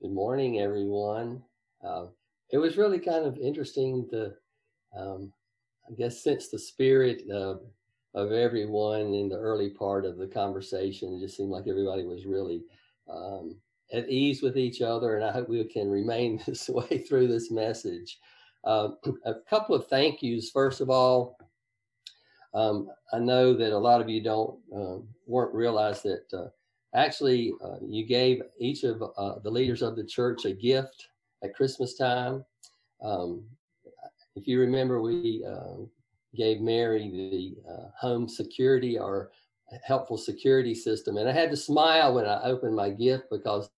Good morning, everyone. Uh, it was really kind of interesting to, um, I guess, sense the spirit of, of everyone in the early part of the conversation. It just seemed like everybody was really um, at ease with each other, and I hope we can remain this way through this message. Uh, a couple of thank yous. First of all, um, I know that a lot of you don't uh, weren't realize that uh, actually uh, you gave each of uh, the leaders of the church a gift at Christmas time. Um, if you remember, we uh, gave Mary the uh, home security or helpful security system, and I had to smile when I opened my gift because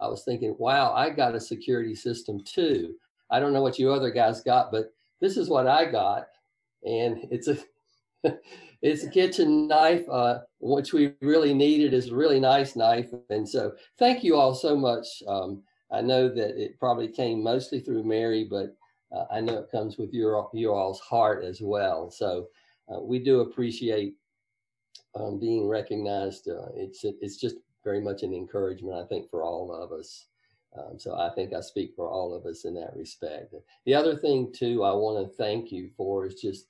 I was thinking, "Wow, I got a security system too." I don't know what you other guys got, but this is what I got, and it's a it's a kitchen knife, uh, which we really needed is a really nice knife. And so thank you all so much. Um, I know that it probably came mostly through Mary, but uh, I know it comes with your, your all's heart as well. So uh, we do appreciate um, being recognized. Uh, it's, it's just very much an encouragement, I think, for all of us. Um, so I think I speak for all of us in that respect. The other thing, too, I want to thank you for is just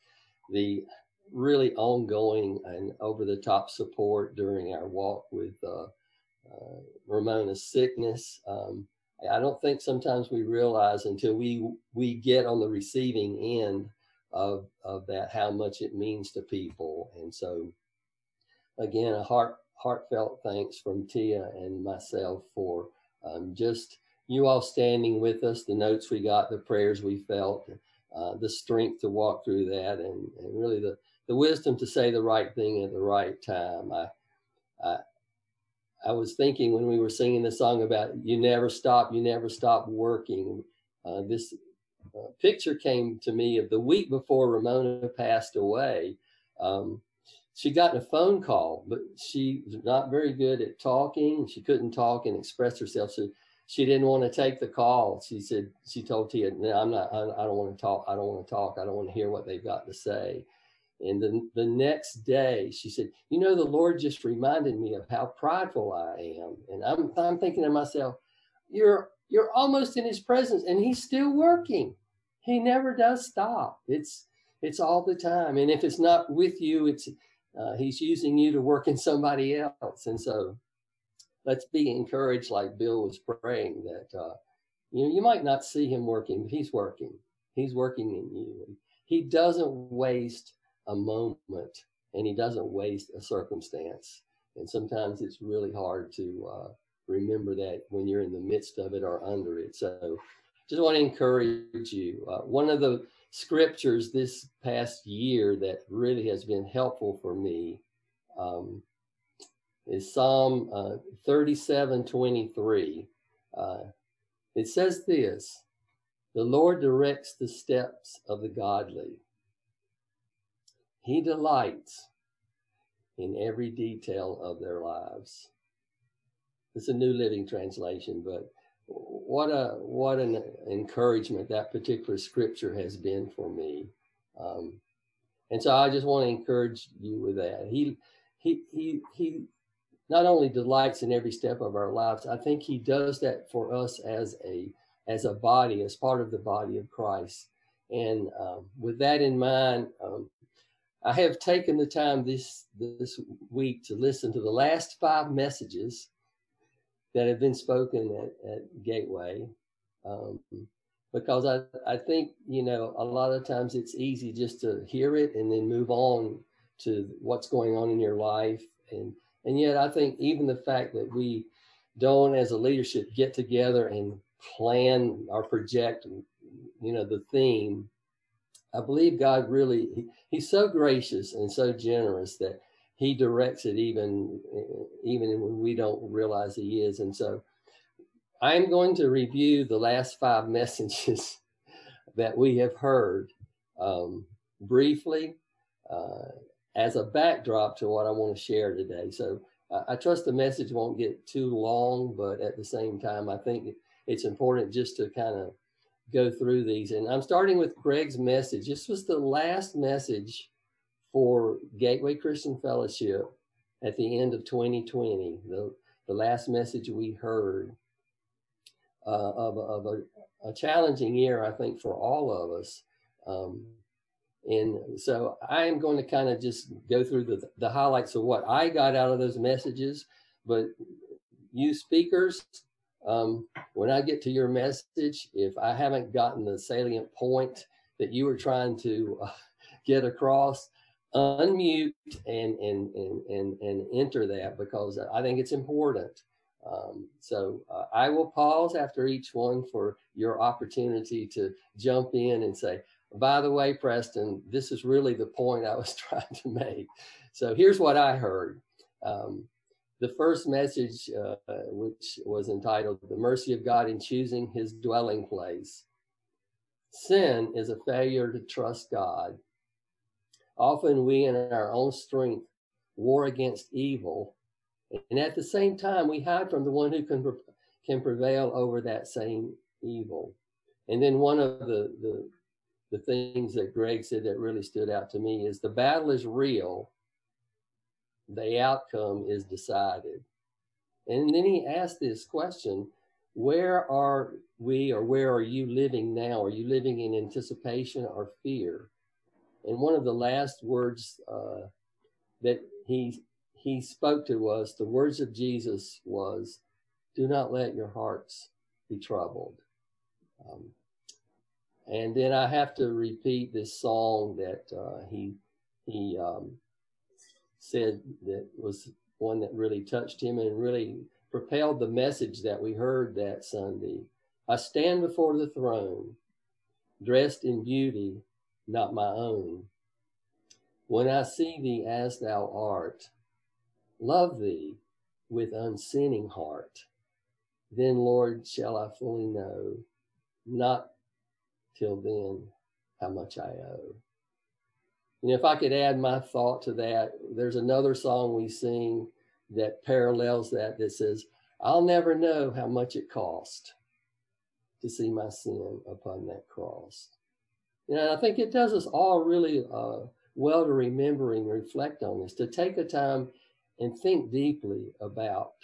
the really ongoing and over the top support during our walk with uh, uh, Ramona's sickness. Um, I don't think sometimes we realize until we we get on the receiving end of of that how much it means to people. And so, again, a heart heartfelt thanks from Tia and myself for um, just you all standing with us, the notes we got, the prayers we felt, uh, the strength to walk through that, and, and really the the wisdom to say the right thing at the right time. I, I, I was thinking when we were singing the song about you never stop, you never stop working. Uh, this uh, picture came to me of the week before Ramona passed away. Um, she got a phone call, but she was not very good at talking. She couldn't talk and express herself. So she didn't want to take the call. She said, she told Tia, no, I'm not, I, I don't want to talk. I don't want to talk. I don't want to hear what they've got to say. And the, the next day, she said, You know, the Lord just reminded me of how prideful I am. And I'm, I'm thinking to myself, You're you're almost in his presence and he's still working. He never does stop. It's it's all the time. And if it's not with you, it's uh, he's using you to work in somebody else. And so let's be encouraged, like Bill was praying, that uh, you know you might not see him working, but he's working. He's working in you. He doesn't waste a moment and he doesn't waste a circumstance. And sometimes it's really hard to uh, remember that when you're in the midst of it or under it. So just want to encourage you. Uh, one of the scriptures this past year that really has been helpful for me um, is Psalm uh, 37 23. Uh, it says this The Lord directs the steps of the godly he delights in every detail of their lives. It's a New Living Translation, but what a what an encouragement that particular scripture has been for me. Um, and so I just want to encourage you with that. He he he he not only delights in every step of our lives, I think he does that for us as a as a body, as part of the body of Christ. And um, with that in mind, um, I have taken the time this this week to listen to the last five messages that have been spoken at, at Gateway, um, because I I think you know a lot of times it's easy just to hear it and then move on to what's going on in your life, and and yet I think even the fact that we don't as a leadership get together and plan or project you know the theme I believe God really, he, He's so gracious and so generous that He directs it even, even when we don't realize He is. And so I'm going to review the last five messages that we have heard um, briefly uh, as a backdrop to what I want to share today. So uh, I trust the message won't get too long, but at the same time, I think it's important just to kind of go through these. And I'm starting with Greg's message. This was the last message for Gateway Christian Fellowship at the end of 2020, the, the last message we heard. uh, of, of a, a, challenging year, I think, for all of us. Um, and so I am going to kind of just go through the, the highlights of what I got out of those messages. But you speakers, um, when I get to your message, if I haven't gotten the salient point that you were trying to uh, get across, unmute and, and, and, and, and enter that because I think it's important. Um, so uh, I will pause after each one for your opportunity to jump in and say, by the way, Preston, this is really the point I was trying to make. So here's what I heard. Um, the first message, uh, which was entitled The Mercy of God in Choosing His Dwelling Place. Sin is a failure to trust God. Often we, in our own strength, war against evil, and at the same time, we hide from the one who can, can prevail over that same evil. And then one of the, the the things that Greg said that really stood out to me is the battle is real, the outcome is decided. And then he asked this question where are we or where are you living now? Are you living in anticipation or fear? And one of the last words uh, that he he spoke to us, the words of Jesus was, "Do not let your hearts be troubled." Um, and then I have to repeat this song that uh, he he um, said that was one that really touched him and really propelled the message that we heard that Sunday. I stand before the throne, dressed in beauty not my own. When I see thee as thou art, love thee with unsinning heart, then, Lord, shall I fully know, not till then how much I owe. And if I could add my thought to that, there's another song we sing that parallels that that says, I'll never know how much it cost to see my sin upon that cross. You know, I think it does us all really uh, well to remember and reflect on this, to take a time and think deeply about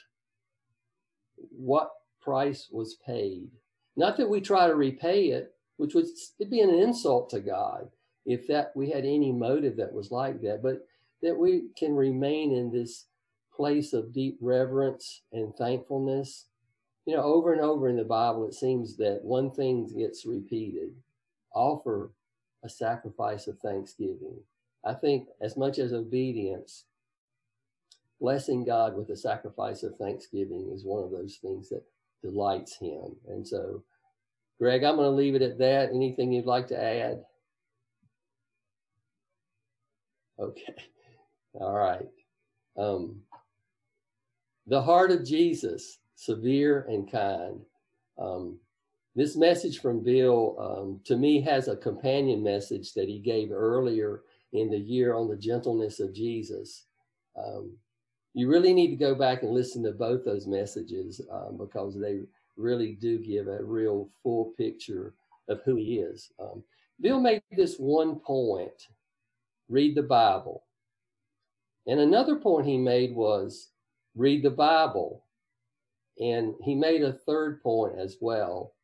what price was paid. Not that we try to repay it, which would it'd be an insult to God if that we had any motive that was like that, but that we can remain in this place of deep reverence and thankfulness. You know, over and over in the Bible, it seems that one thing gets repeated offer a sacrifice of thanksgiving. I think, as much as obedience, blessing God with a sacrifice of thanksgiving is one of those things that delights Him. And so Greg, I'm going to leave it at that. Anything you'd like to add? Okay. All right. Um, the heart of Jesus, severe and kind. Um, this message from Bill, um, to me, has a companion message that he gave earlier in the year on the gentleness of Jesus. Um, you really need to go back and listen to both those messages um, because they really do give a real full picture of who he is. Um, Bill made this one point read the Bible. And another point he made was read the Bible. And he made a third point as well.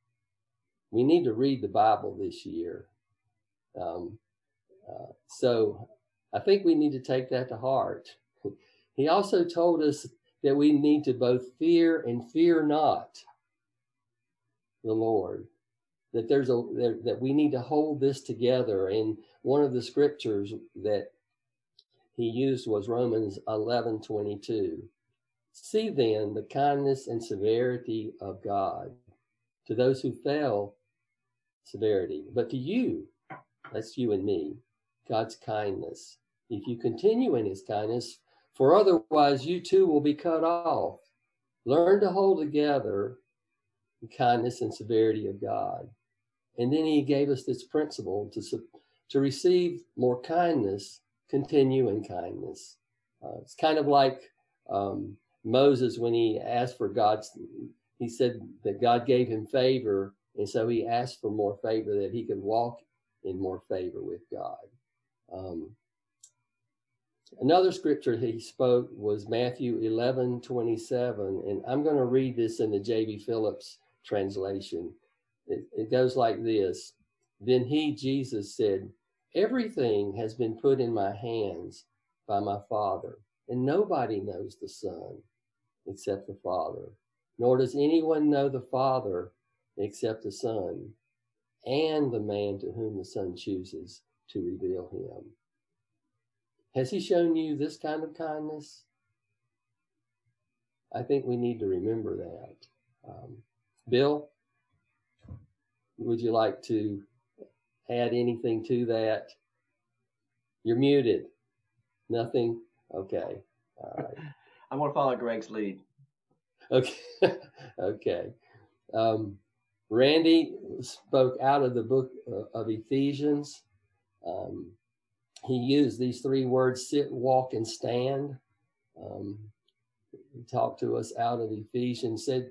We need to read the Bible this year. Um, uh, so I think we need to take that to heart. He also told us that we need to both fear and fear not the Lord. That there's a that, that we need to hold this together. And one of the scriptures that he used was Romans 11 22. See then the kindness and severity of God. To those who fail, severity. But to you, that's you and me, God's kindness. If you continue in his kindness, for otherwise you too will be cut off. Learn to hold together the kindness and severity of God. And then he gave us this principle to, to receive more kindness, continue in kindness. Uh, it's kind of like um, Moses when he asked for God's, he said that God gave him favor. And so he asked for more favor that he could walk in more favor with God. Um, Another scripture he spoke was Matthew 11, 27. And I'm going to read this in the J.B. Phillips translation. It, it goes like this Then he, Jesus, said, Everything has been put in my hands by my Father, and nobody knows the Son except the Father, nor does anyone know the Father except the Son, and the man to whom the Son chooses to reveal him. Has he shown you this kind of kindness? I think we need to remember that. Um, Bill, would you like to add anything to that? You're muted. Nothing? Okay. All right. I'm going to follow Greg's lead. Okay. okay. Um, Randy spoke out of the book uh, of Ephesians. Um, he used these three words sit, walk, and stand. Um, he talked to us out of Ephesians, said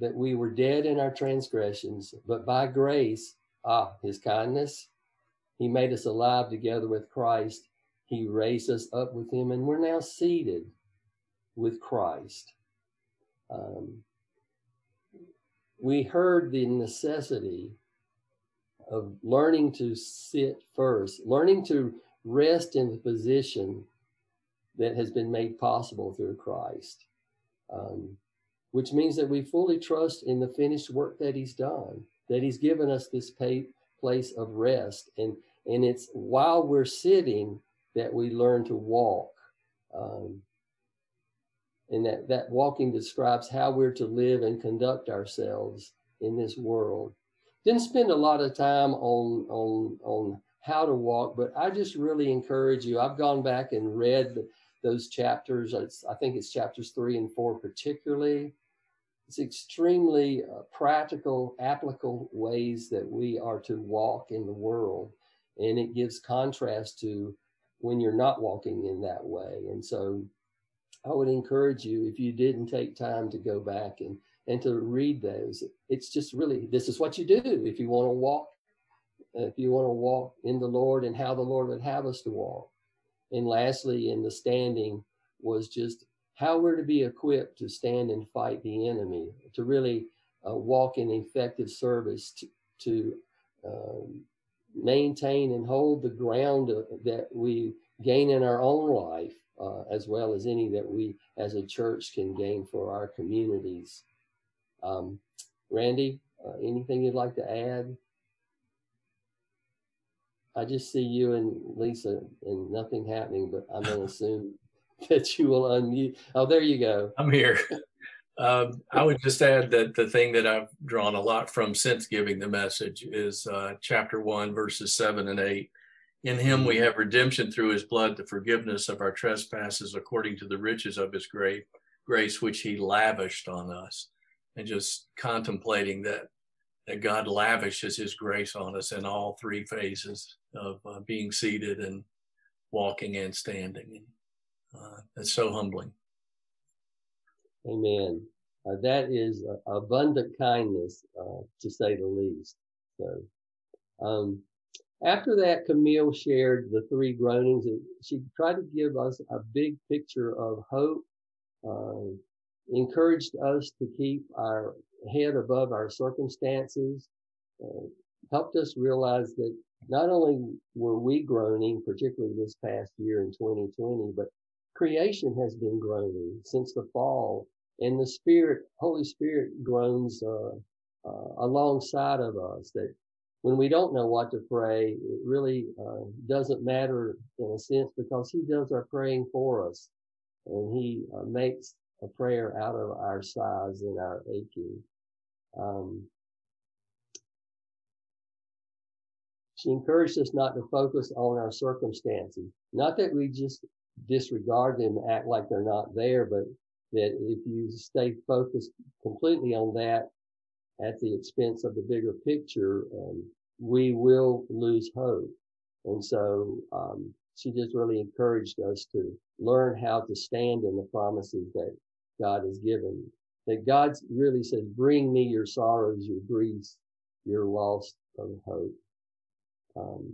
that we were dead in our transgressions, but by grace, ah, his kindness, he made us alive together with Christ. He raised us up with him, and we're now seated with Christ. Um, we heard the necessity of learning to sit first, learning to rest in the position that has been made possible through Christ, um, which means that we fully trust in the finished work that He's done, that He's given us this place of rest. And, and it's while we're sitting that we learn to walk. Um, and that, that walking describes how we're to live and conduct ourselves in this world. Didn't spend a lot of time on, on, on how to walk, but I just really encourage you. I've gone back and read those chapters. It's, I think it's chapters three and four, particularly. It's extremely uh, practical, applicable ways that we are to walk in the world. And it gives contrast to when you're not walking in that way. And so I would encourage you, if you didn't take time to go back and, and to read those, it's just really, this is what you do if you want to walk if you want to walk in the Lord and how the Lord would have us to walk. And lastly, in the standing was just how we're to be equipped to stand and fight the enemy, to really uh, walk in effective service to, to um, maintain and hold the ground uh, that we gain in our own life, uh, as well as any that we as a church can gain for our communities. Um, Randy, uh, anything you'd like to add? I just see you and Lisa and nothing happening, but I'm going to assume that you will unmute. Oh, there you go. I'm here. Um, I would just add that the thing that I've drawn a lot from since giving the message is uh, chapter one, verses seven and eight. In him we have redemption through his blood, the forgiveness of our trespasses according to the riches of his great grace, which he lavished on us. And just contemplating that that God lavishes his grace on us in all three phases of uh, being seated and walking and standing. And uh, that's so humbling. Amen. Uh, that is abundant kindness, uh, to say the least. So, um, after that, Camille shared the three groanings. She tried to give us a big picture of hope, uh, encouraged us to keep our head above our circumstances, uh, helped us realize that not only were we groaning, particularly this past year in 2020, but creation has been groaning since the fall, and the Spirit, Holy Spirit, groans uh, uh, alongside of us. That when we don't know what to pray, it really uh, doesn't matter in a sense because He does our praying for us, and He uh, makes a prayer out of our sighs and our aching. Um, she encouraged us not to focus on our circumstances. Not that we just disregard them act like they're not there, but that if you stay focused completely on that at the expense of the bigger picture, um, we will lose hope. And so um, she just really encouraged us to learn how to stand in the promises that God has given that God really says, bring me your sorrows, your griefs, your loss of hope. Um,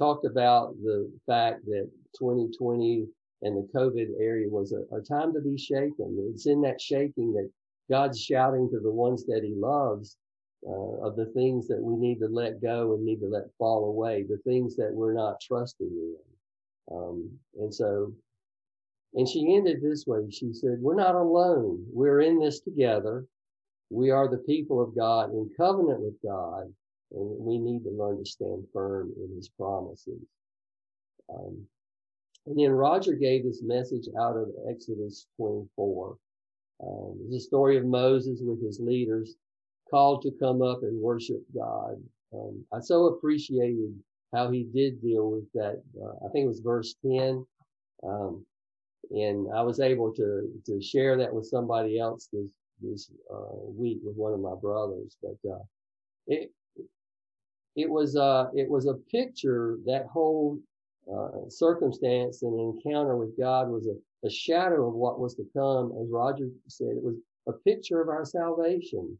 talked about the fact that 2020 and the COVID area was a, a time to be shaken. It's in that shaking that God's shouting to the ones that he loves uh, of the things that we need to let go and need to let fall away, the things that we're not trusting in. Um, and so, and she ended this way. She said, we're not alone. We're in this together. We are the people of God in covenant with God, and we need to learn to stand firm in his promises. Um, and then Roger gave this message out of Exodus 24. Um, it's a story of Moses with his leaders called to come up and worship God. Um, I so appreciated how he did deal with that. Uh, I think it was verse 10. Um, and I was able to, to share that with somebody else this, this, uh, week with one of my brothers. But, uh, it, it was, uh, it was a picture, that whole, uh, circumstance and encounter with God was a, a shadow of what was to come. As Roger said, it was a picture of our salvation.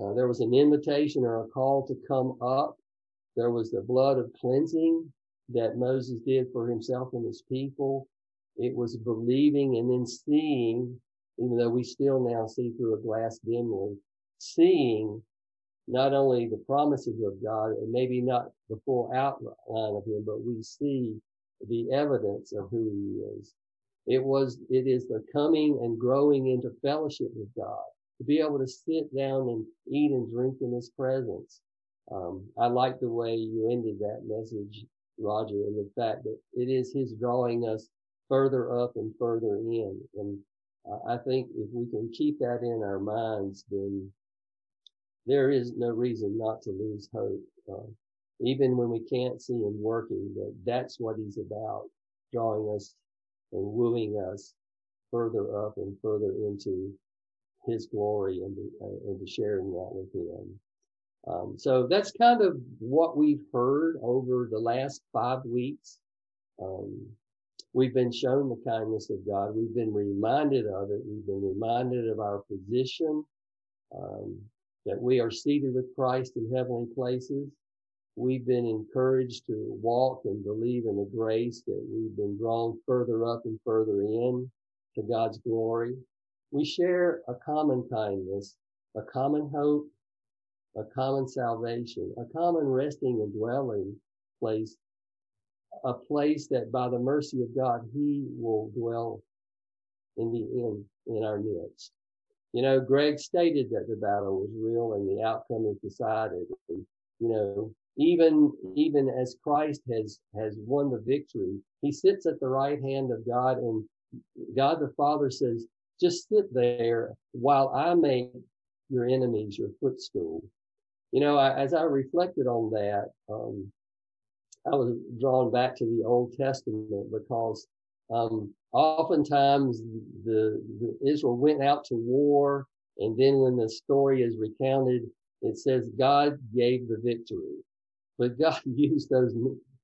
Uh, there was an invitation or a call to come up. There was the blood of cleansing that Moses did for himself and his people. It was believing and then seeing, even though we still now see through a glass dimly, seeing not only the promises of God and maybe not the full outline of him, but we see the evidence of who he is. It was, it is the coming and growing into fellowship with God to be able to sit down and eat and drink in his presence. Um, I like the way you ended that message, Roger, and the fact that it is his drawing us further up and further in. And I think if we can keep that in our minds, then there is no reason not to lose hope. Uh, even when we can't see him working, that that's what he's about, drawing us and wooing us further up and further into his glory and, uh, and sharing that with him. Um, so that's kind of what we've heard over the last five weeks. Um, we've been shown the kindness of God. We've been reminded of it. We've been reminded of our position, um, that we are seated with Christ in heavenly places. We've been encouraged to walk and believe in the grace that we've been drawn further up and further in to God's glory. We share a common kindness, a common hope, a common salvation, a common resting and dwelling place, a place that by the mercy of God, he will dwell in the end in our midst. You know, Greg stated that the battle was real and the outcome is decided. And, you know, even, even as Christ has, has won the victory, he sits at the right hand of God and God the Father says, just sit there while I make your enemies your footstool. You know, I, as I reflected on that, um, I was drawn back to the Old Testament because um, oftentimes the, the, Israel went out to war, and then when the story is recounted, it says God gave the victory, but God used those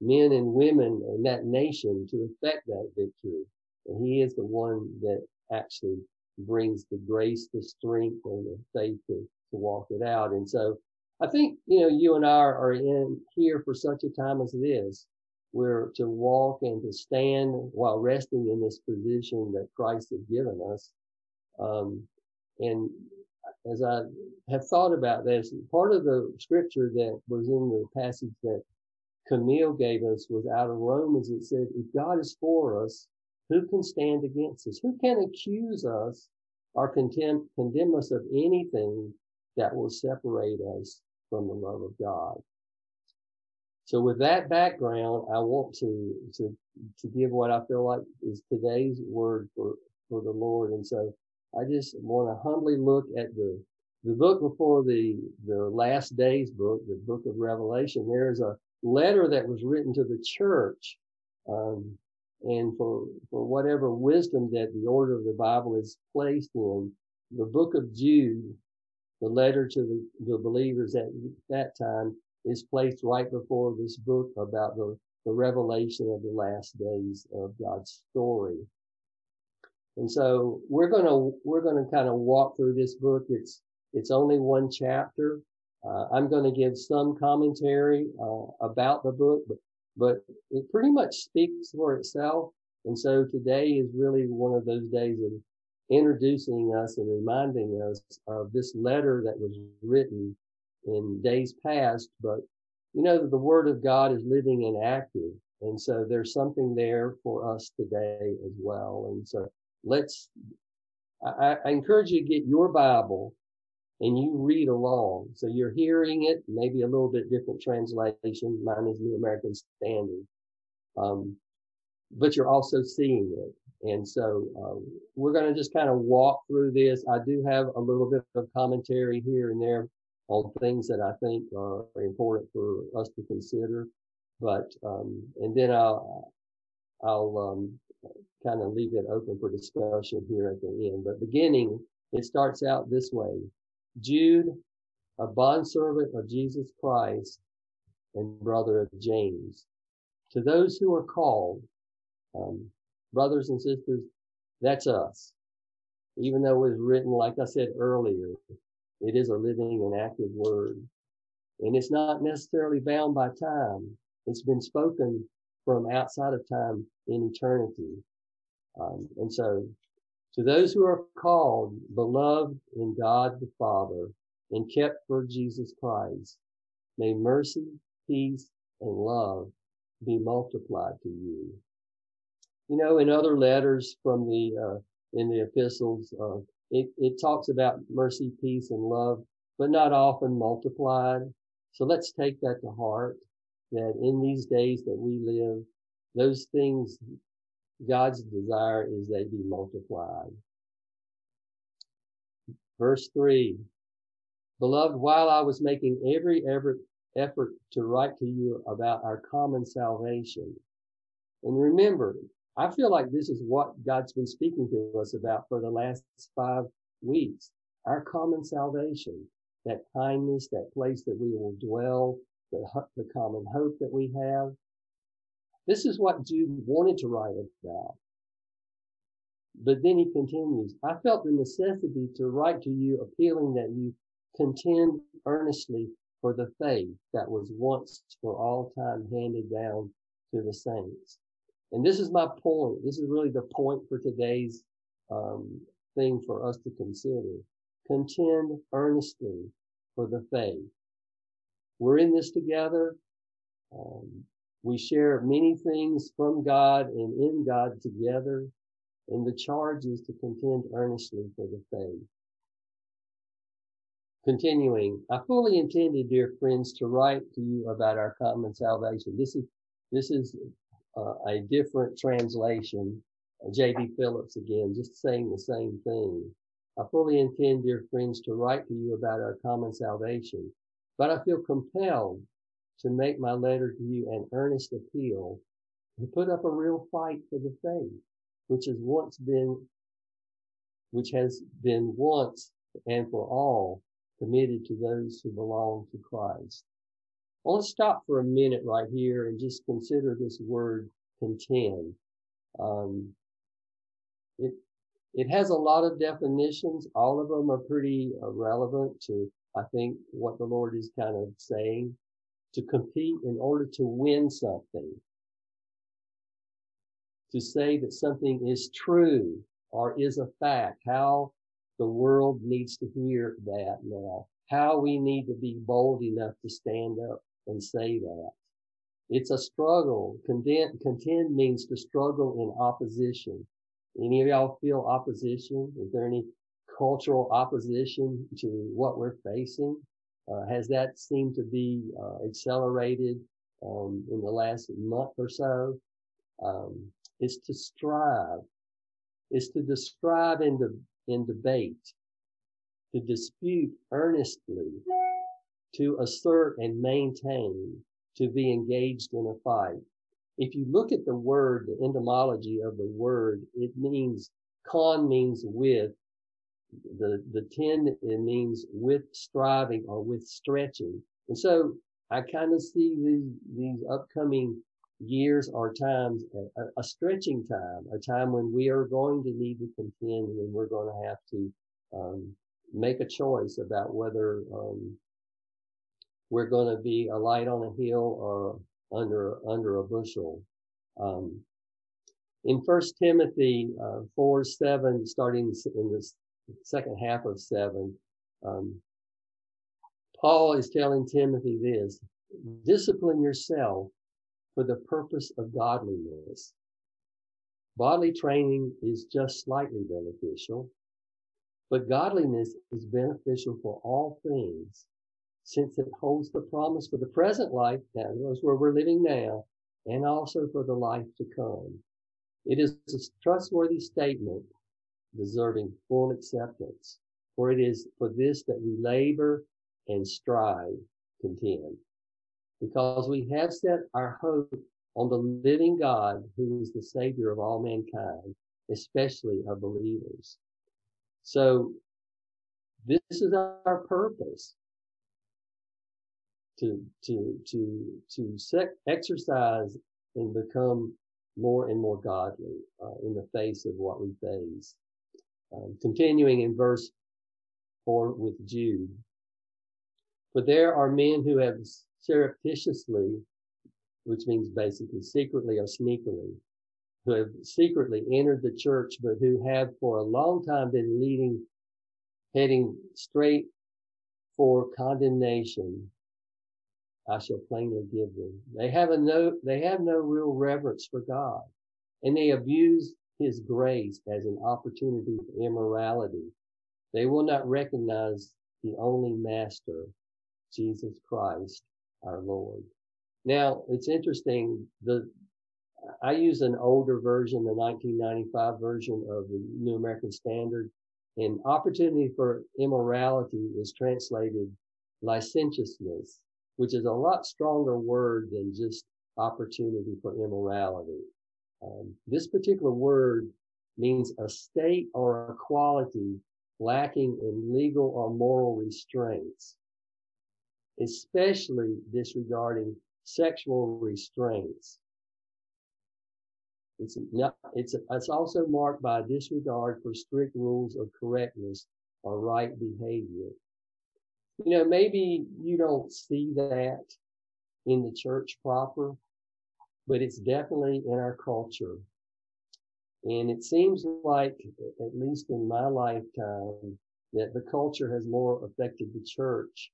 men and women and that nation to effect that victory, and He is the one that actually brings the grace, the strength, and the faith to, to walk it out. And so I think, you know, you and I are in here for such a time as this. We're to walk and to stand while resting in this position that Christ has given us. Um, and as I have thought about this, part of the scripture that was in the passage that Camille gave us was out of Romans. It said, if God is for us, who can stand against us? Who can accuse us or condemn, condemn us of anything that will separate us from the love of God? So with that background, I want to, to, to give what I feel like is today's word for, for the Lord. And so I just want to humbly look at the, the book before the, the last days book, the book of Revelation. There is a letter that was written to the church. Um, and for, for whatever wisdom that the order of the Bible is placed in, the book of Jude, the letter to the, the believers at that time is placed right before this book about the, the revelation of the last days of God's story. And so we're going to, we're going to kind of walk through this book. It's, it's only one chapter. Uh, I'm going to give some commentary uh, about the book, but but it pretty much speaks for itself. And so today is really one of those days of introducing us and reminding us of this letter that was written in days past, but you know that the word of God is living and active. And so there's something there for us today as well. And so let's, I, I encourage you to get your Bible and you read along. So you're hearing it, maybe a little bit different translation. Mine is New American Standard. Um, but you're also seeing it. And so um, we're going to just kind of walk through this. I do have a little bit of commentary here and there on things that I think are important for us to consider. But um, and then I'll I'll um, kind of leave it open for discussion here at the end. But beginning, it starts out this way: Jude, a bondservant of Jesus Christ and brother of James, to those who are called um, brothers and sisters, that's us. Even though it was written, like I said earlier, it is a living and active word. And it's not necessarily bound by time. It's been spoken from outside of time in eternity. Um, and so to those who are called, beloved in God the Father, and kept for Jesus Christ, may mercy, peace, and love be multiplied to you you know, in other letters from the, uh, in the epistles, uh, it, it talks about mercy, peace, and love, but not often multiplied. So let's take that to heart that in these days that we live, those things, God's desire is they be multiplied. Verse three, beloved, while I was making every effort, effort to write to you about our common salvation. And remember, I feel like this is what God's been speaking to us about for the last five weeks. Our common salvation, that kindness, that place that we will dwell, the, the common hope that we have. This is what Jude wanted to write about. But then he continues, I felt the necessity to write to you appealing that you contend earnestly for the faith that was once for all time handed down to the saints. And this is my point. This is really the point for today's um, thing for us to consider. Contend earnestly for the faith. We're in this together. Um, we share many things from God and in God together. And the charge is to contend earnestly for the faith. Continuing, I fully intended, dear friends, to write to you about our common salvation. This is, this is uh, a different translation, uh, J.B. Phillips again, just saying the same thing. I fully intend, dear friends, to write to you about our common salvation, but I feel compelled to make my letter to you an earnest appeal to put up a real fight for the faith, which has once been, which has been once and for all committed to those who belong to Christ. Want to stop for a minute right here and just consider this word contend. Um, it, it has a lot of definitions. All of them are pretty uh, relevant to, I think, what the Lord is kind of saying. To compete in order to win something. To say that something is true or is a fact. How the world needs to hear that now. How we need to be bold enough to stand up and say that. It's a struggle. Contend, contend means to struggle in opposition. Any of y'all feel opposition? Is there any cultural opposition to what we're facing? Uh, has that seemed to be uh, accelerated um, in the last month or so? Um, it's to strive. It's to describe in, de- in debate, to dispute earnestly, to assert and maintain, to be engaged in a fight. If you look at the word, the etymology of the word, it means, con means with, the, the ten, it means with striving or with stretching. And so I kind of see these, these upcoming years or times, a, a, stretching time, a time when we are going to need to contend and we're going to have to, um, make a choice about whether, um, we're going to be a light on a hill or under under a bushel. Um, in First Timothy uh, 4 7, starting in the second half of 7, um, Paul is telling Timothy this discipline yourself for the purpose of godliness. Bodily training is just slightly beneficial, but godliness is beneficial for all things since it holds the promise for the present life, that is where we're living now, and also for the life to come. It is a trustworthy statement deserving full acceptance, for it is for this that we labor and strive, contend. Because we have set our hope on the living God who is the Savior of all mankind, especially of believers. So this is our purpose to to to to sec- exercise and become more and more godly uh, in the face of what we face. Um, continuing in verse four with Jude, for there are men who have surreptitiously, which means basically secretly or sneakily, who have secretly entered the church, but who have for a long time been leading, heading straight for condemnation I shall plainly give them. They have a no, they have no real reverence for God and they abuse his grace as an opportunity for immorality. They will not recognize the only master, Jesus Christ, our Lord. Now, it's interesting. The, I use an older version, the 1995 version of the New American Standard and opportunity for immorality is translated licentiousness which is a lot stronger word than just opportunity for immorality. Um, this particular word means a state or a quality lacking in legal or moral restraints, especially disregarding sexual restraints. It's not, it's, it's also marked by disregard for strict rules of correctness or right behavior you know, maybe you don't see that in the church proper, but it's definitely in our culture. And it seems like, at least in my lifetime, that the culture has more affected the church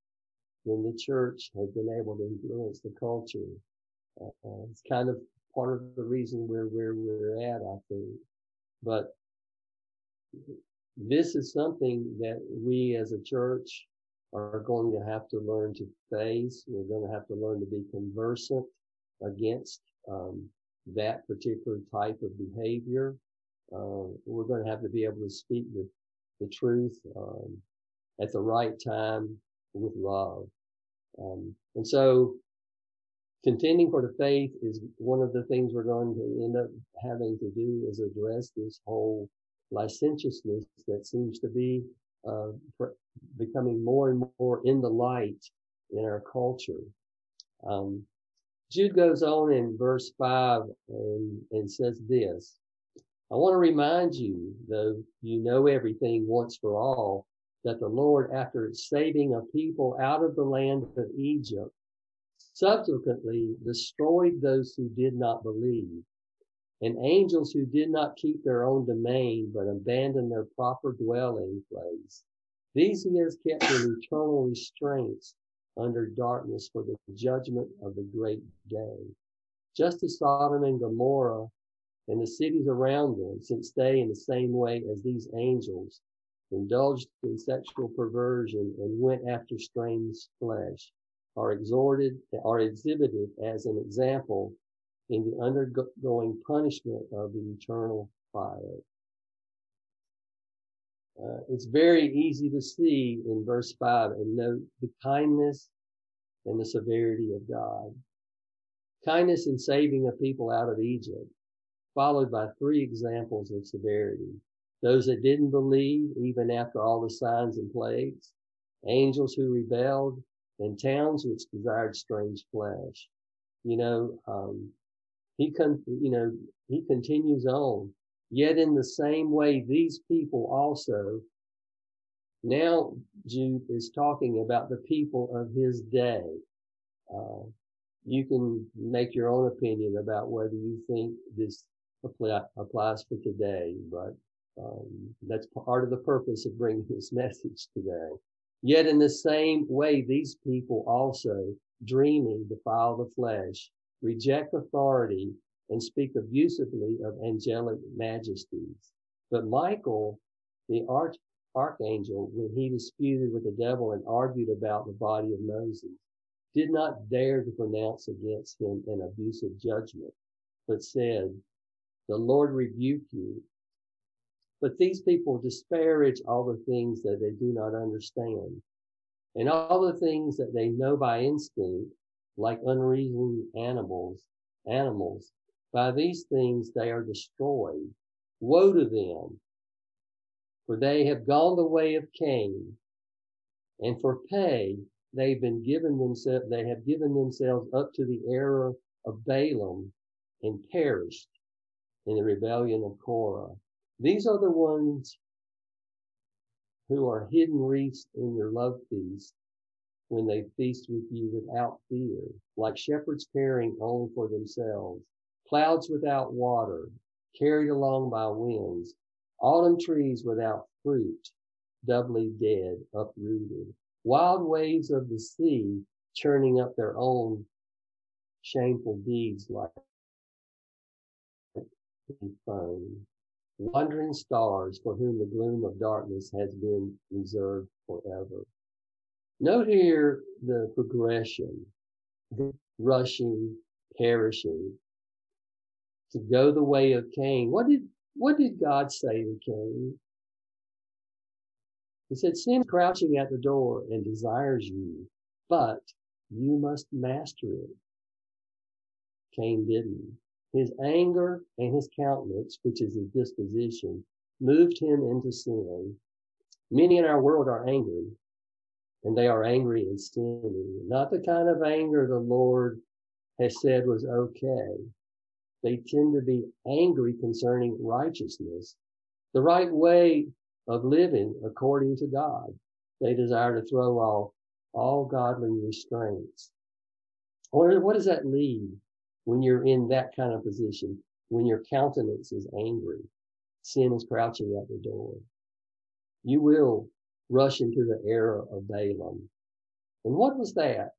than the church has been able to influence the culture. Uh, it's kind of part of the reason we're where we're at, I think. But this is something that we as a church are going to have to learn to face. We're going to have to learn to be conversant against um, that particular type of behavior. Uh, we're going to have to be able to speak the, the truth um, at the right time with love. Um, and so contending for the faith is one of the things we're going to end up having to do is address this whole licentiousness that seems to be uh, becoming more and more in the light in our culture. Um, Jude goes on in verse five and, and says this, I want to remind you, though you know everything once for all, that the Lord, after saving a people out of the land of Egypt, subsequently destroyed those who did not believe and angels who did not keep their own domain, but abandoned their proper dwelling place. These he has kept in eternal restraints under darkness for the judgment of the great day. Just as Sodom and Gomorrah and the cities around them, since they, in the same way as these angels, indulged in sexual perversion and went after strange flesh, are exhorted, are exhibited as an example in the undergoing punishment of the eternal fire. Uh, it's very easy to see in verse 5 and note the kindness and the severity of God. Kindness in saving a people out of Egypt, followed by three examples of severity. Those that didn't believe even after all the signs and plagues, angels who rebelled, and towns which desired strange flesh. You know, um, he con- you know, he continues on. Yet in the same way, these people also, now Jude is talking about the people of his day. Uh, you can make your own opinion about whether you think this apply, applies for today, but um, that's part of the purpose of bringing this message today. Yet in the same way, these people also, dreaming, defile the flesh, reject authority, and speak abusively of angelic majesties. But Michael, the arch, archangel, when he disputed with the devil and argued about the body of Moses, did not dare to pronounce against him an abusive judgment, but said, the Lord rebuke you. But these people disparage all the things that they do not understand and all the things that they know by instinct, like unreasoning animals, animals. By these things they are destroyed. Woe to them! For they have gone the way of Cain, and for pay they've been given themselves, they have given themselves up to the error of Balaam and perished in the rebellion of Korah. These are the ones who are hidden wreaths in your love feast when they feast with you without fear, like shepherds caring only for themselves, clouds without water, carried along by winds, autumn trees without fruit, doubly dead, uprooted, wild waves of the sea churning up their own shameful deeds like foam wandering stars for whom the gloom of darkness has been reserved forever. Note here the progression, the rushing, perishing, to go the way of Cain. What did, what did God say to Cain? He said, sin crouching at the door and desires you, but you must master it. Cain didn't. His anger and his countenance, which is his disposition, moved him into sin. Many in our world are angry, and they are angry and sinning. Not the kind of anger the Lord has said was okay. They tend to be angry concerning righteousness, the right way of living according to God. They desire to throw off all godly restraints. Or what does that lead? when you're in that kind of position, when your countenance is angry, sin is crouching at the door. You will rush into the era of Balaam. And what was that?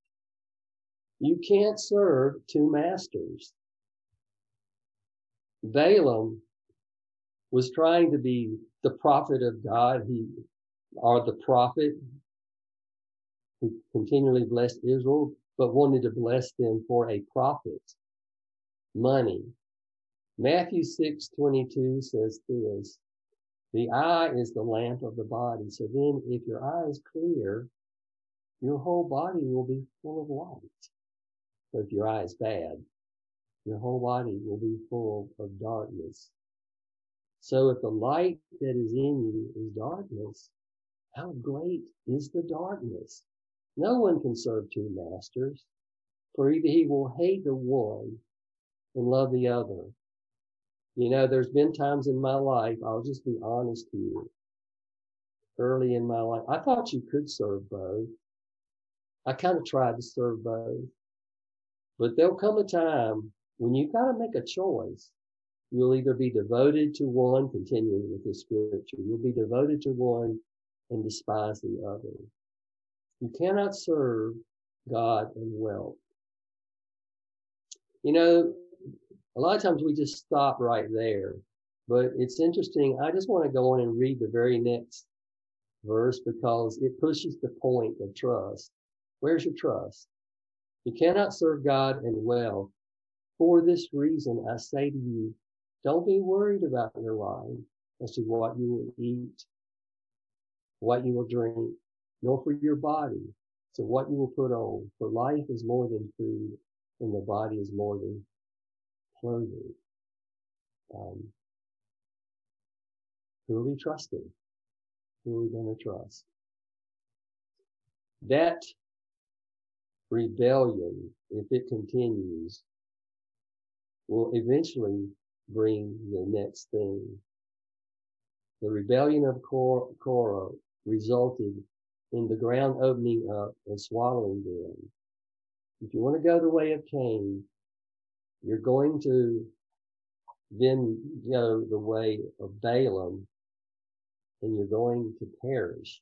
You can't serve two masters. Balaam was trying to be the prophet of God. He, or the prophet who continually blessed Israel, but wanted to bless them for a profit money. Matthew 6 22 says this The eye is the lamp of the body. So then, if your eye is clear, your whole body will be full of light. But if your eye is bad, your whole body will be full of darkness. So if the light that is in you is darkness, how great is the darkness? No one can serve two masters, for either he will hate the one and love the other. You know, there's been times in my life, I'll just be honest here. Early in my life, I thought you could serve both. I kind of tried to serve both. But there'll come a time when you've got to make a choice. You'll either be devoted to one, continuing with the scripture. You'll be devoted to one and despise the other. You cannot serve God and wealth. You know, a lot of times we just stop right there. But it's interesting. I just want to go on and read the very next verse because it pushes the point of trust. Where's your trust? You cannot serve God and well. For this reason, I say to you, don't be worried about your life as to what you will eat, what you will drink, nor for your body, to what you will put on. For life is more than food, and the body is more than clothing. Um, who are we trusting? Who are we going to trust? That rebellion, if it continues, will eventually bring the next thing. The rebellion of Korah resulted in the ground opening up and swallowing them. If you want to go the way of Cain, you're going to then go the way of Balaam and you're going to perish.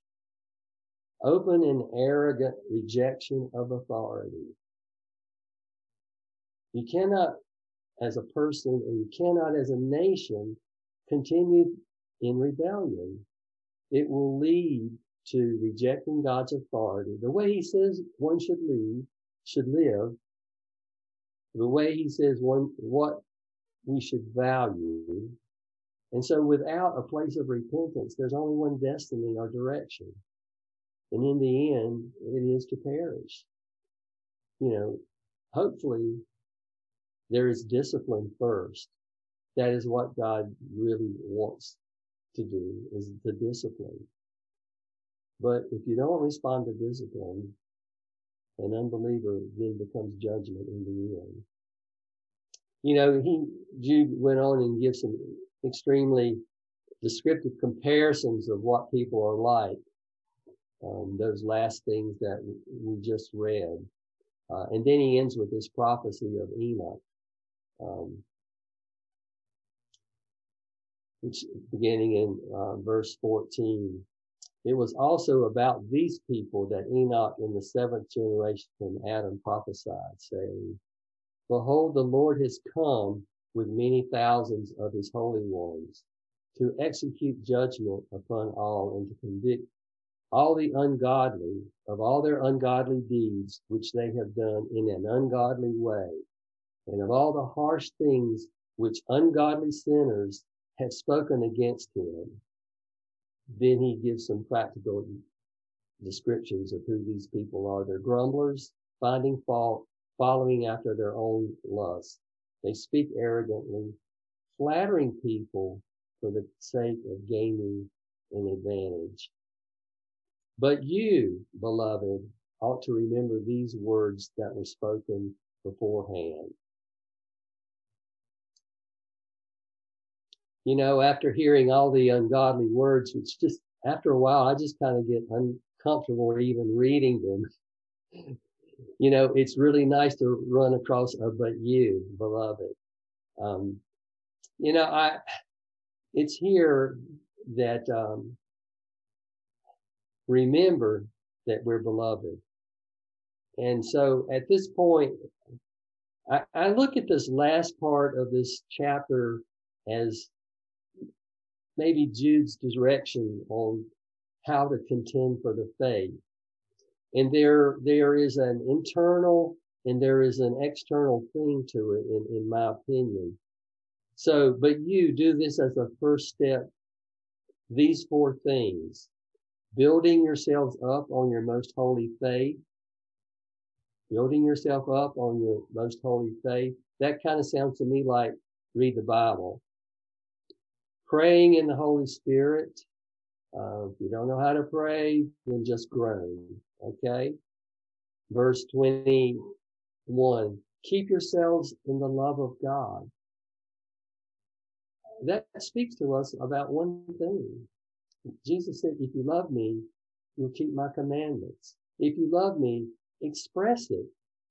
Open and arrogant rejection of authority. You cannot, as a person, and you cannot as a nation, continue in rebellion. It will lead to rejecting God's authority. The way he says one should lead, should live, the way he says one, what we should value. And so without a place of repentance, there's only one destiny or direction. And in the end, it is to perish. You know, hopefully there is discipline first. That is what God really wants to do is the discipline. But if you don't respond to discipline, an unbeliever then becomes judgment in the end. You know, he, Jude went on and gives some extremely descriptive comparisons of what people are like. Um, those last things that we just read. Uh, and then he ends with this prophecy of Enoch. Um, which beginning in uh, verse 14. It was also about these people that Enoch in the seventh generation from Adam prophesied, saying, Behold, the Lord has come with many thousands of his holy ones to execute judgment upon all and to convict all the ungodly of all their ungodly deeds which they have done in an ungodly way, and of all the harsh things which ungodly sinners have spoken against him. Then he gives some practical descriptions of who these people are. They're grumblers, finding fault, following after their own lusts. They speak arrogantly, flattering people for the sake of gaining an advantage. But you, beloved, ought to remember these words that were spoken beforehand. You know, after hearing all the ungodly words, which just after a while, I just kind of get uncomfortable even reading them. you know, it's really nice to run across a but you, beloved. Um, you know, I, it's here that, um, remember that we're beloved. And so at this point, I, I look at this last part of this chapter as maybe Jude's direction on how to contend for the faith. And there, there is an internal and there is an external thing to it, in, in my opinion. So, but you do this as a first step. These four things, building yourselves up on your most holy faith, building yourself up on your most holy faith. That kind of sounds to me like read the Bible. Praying in the Holy Spirit. Uh, if you don't know how to pray, then just groan. Okay. Verse 21. Keep yourselves in the love of God. That speaks to us about one thing. Jesus said, if you love me, you'll keep my commandments. If you love me, express it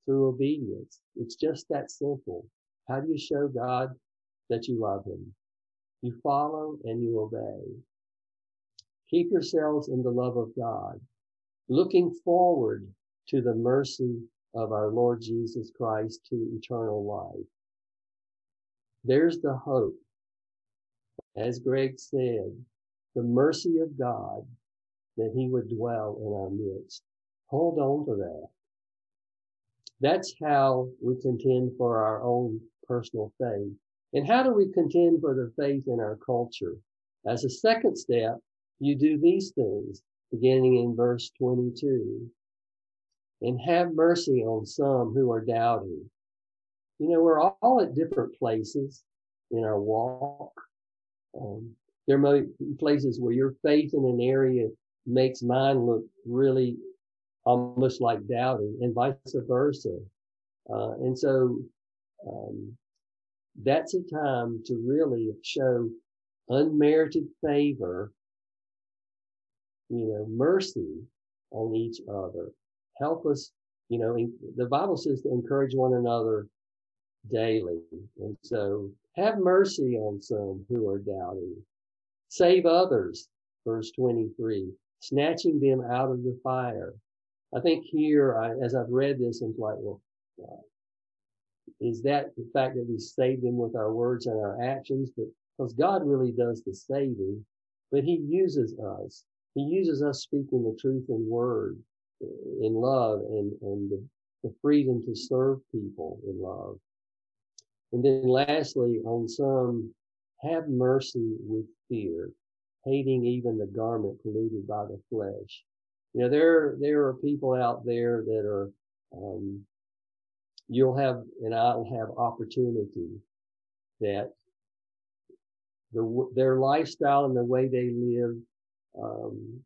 through obedience. It's just that simple. How do you show God that you love him? You follow and you obey. Keep yourselves in the love of God, looking forward to the mercy of our Lord Jesus Christ to eternal life. There's the hope. As Greg said, the mercy of God that he would dwell in our midst. Hold on to that. That's how we contend for our own personal faith. And how do we contend for the faith in our culture? As a second step, you do these things, beginning in verse 22. And have mercy on some who are doubting. You know, we're all at different places in our walk. Um, there be places where your faith in an area makes mine look really almost like doubting and vice versa. Uh, and so, um, that's a time to really show unmerited favor, you know, mercy on each other. Help us, you know, the Bible says to encourage one another daily. And so have mercy on some who are doubting. Save others, verse 23, snatching them out of the fire. I think here, I, as I've read this, I'm like, well, is that the fact that we save them with our words and our actions? But because God really does the saving, but He uses us. He uses us speaking the truth in word, in love, and and the, the freedom to serve people in love. And then lastly, on some, have mercy with fear, hating even the garment polluted by the flesh. You know, there, there are people out there that are, um, you'll have, and I'll have opportunity that the, their lifestyle and the way they live, um,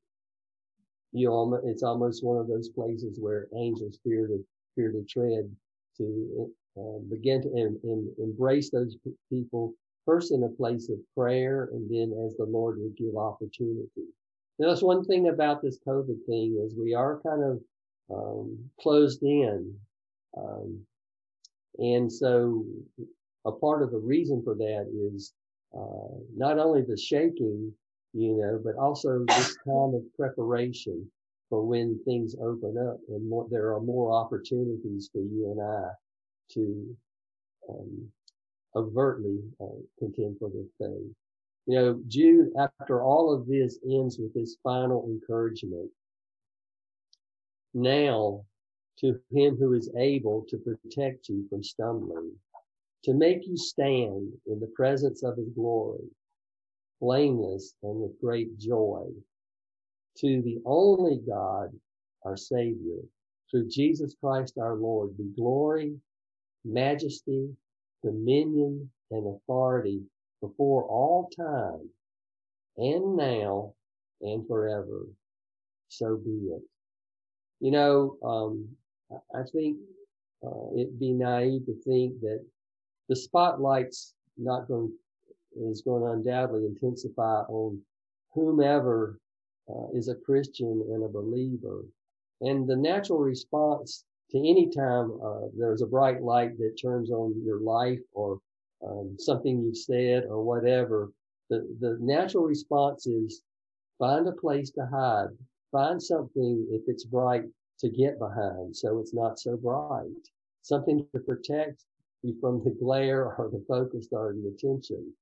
you know, it's almost one of those places where angels fear to, fear to tread to uh, begin to em- embrace those people first in a place of prayer and then as the Lord would give opportunity. Now, that's one thing about this COVID thing is we are kind of um, closed in. Um, and so a part of the reason for that is uh, not only the shaking, you know, but also this time of preparation for when things open up and more, there are more opportunities for you and I to um, overtly uh, contend for the faith. You know, Jude, after all of this, ends with this final encouragement. Now, to him who is able to protect you from stumbling, to make you stand in the presence of his glory, blameless and with great joy, to the only God, our Savior, through Jesus Christ our Lord, be glory, majesty, dominion, and authority before all time and now and forever. So be it. You know, um, I think uh, it'd be naive to think that the spotlight's not going is going to undoubtedly intensify on whomever uh, is a Christian and a believer. And the natural response to any time uh, there's a bright light that turns on your life or um, something you've said or whatever, the, the natural response is find a place to hide. Find something, if it's bright, to get behind so it's not so bright. Something to protect you from the glare or the focus or the attention.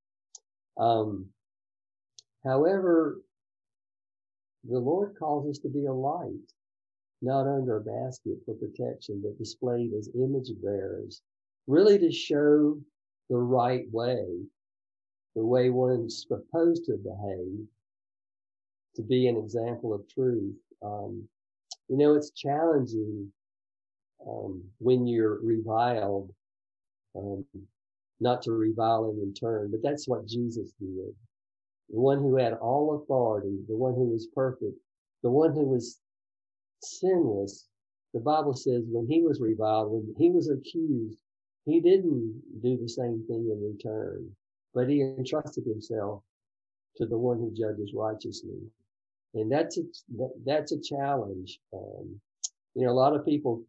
Um, however, the Lord calls us to be a light not under a basket for protection, but displayed as image bearers, really to show the right way, the way one's supposed to behave, to be an example of truth. Um, you know, it's challenging um, when you're reviled, um, not to revile in return, but that's what Jesus did. The one who had all authority, the one who was perfect, the one who was sinless, the Bible says when he was reviled, when he was accused, he didn't do the same thing in return, but he entrusted himself to the one who judges righteously. And that's a, that's a challenge. Um, you know, a lot of people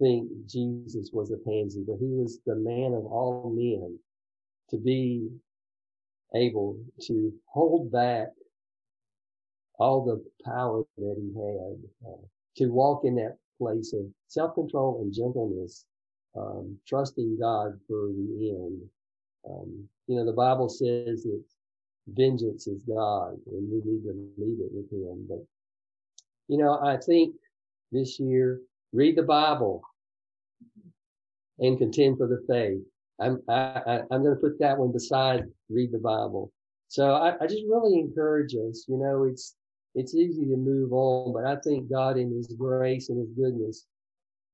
think Jesus was a pansy, but he was the man of all men to be able to hold back all the power that he had, uh, to walk in that place of self-control and gentleness, um, trusting God for the end. Um, you know, the Bible says that vengeance is God and we need to leave it with him. But, you know, I think this year, read the Bible and contend for the faith. I'm, I, am going to put that one beside read the Bible. So I, I just really encourage us, you know, it's, it's easy to move on, but I think God in His grace and His goodness,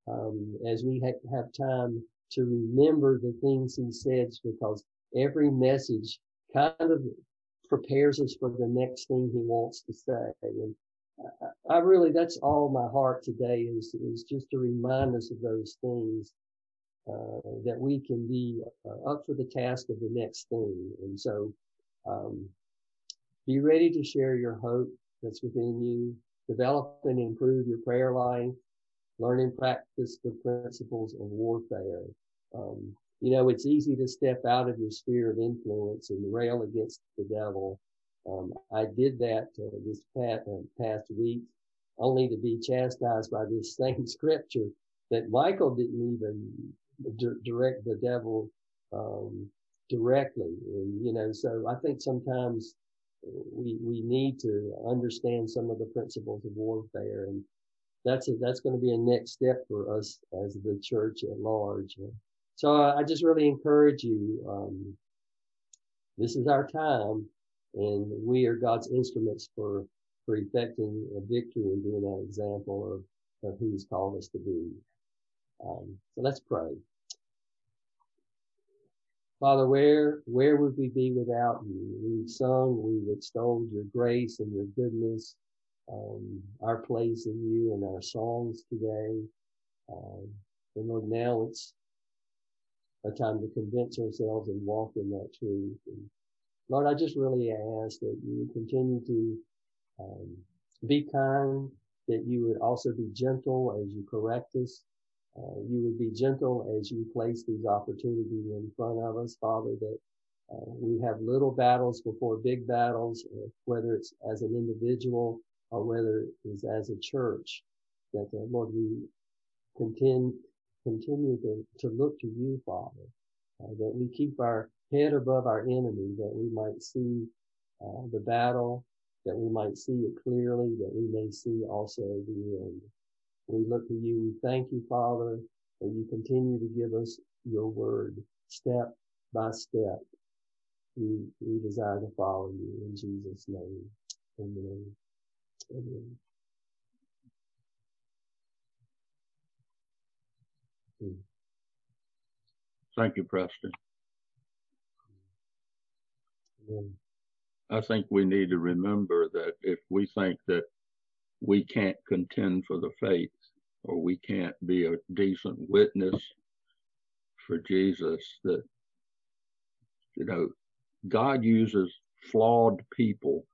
um, as we ha- have time to remember the things He says, because every message kind of prepares us for the next thing He wants to say. And I, I really, that's all my heart today is, is just to remind us of those things. Uh, that we can be uh, up for the task of the next thing. And so, um, be ready to share your hope that's within you. Develop and improve your prayer life. Learn and practice the principles of warfare. Um, you know, it's easy to step out of your sphere of influence and rail against the devil. Um, I did that uh, this past, uh, past week only to be chastised by this same scripture that Michael didn't even d- direct the devil um, directly. And, you know, so I think sometimes we we need to understand some of the principles of warfare, and that's a, that's going to be a next step for us as the church at large. So I just really encourage you. Um, this is our time, and we are God's instruments for for effecting a victory and being that example of, of who He's called us to be. Um, so let's pray. Father, where where would we be without you? We've sung, we've extolled your grace and your goodness, um, our place in you and our songs today. Um, and Lord, now it's a time to convince ourselves and walk in that truth. And Lord, I just really ask that you continue to um, be kind, that you would also be gentle as you correct us, uh, you would be gentle as you place these opportunities in front of us, Father, that uh, we have little battles before big battles, uh, whether it's as an individual or whether it's as a church, that uh, Lord, we continue, continue to, to look to you, Father, uh, that we keep our head above our enemy, that we might see uh, the battle, that we might see it clearly, that we may see also the end. We look to you. We thank you, Father, that you continue to give us your word step by step. We, we desire to follow you in Jesus' name. Amen. Amen. Thank you, Preston. Mm-hmm. I think we need to remember that if we think that we can't contend for the faith or we can't be a decent witness for Jesus that you know God uses flawed people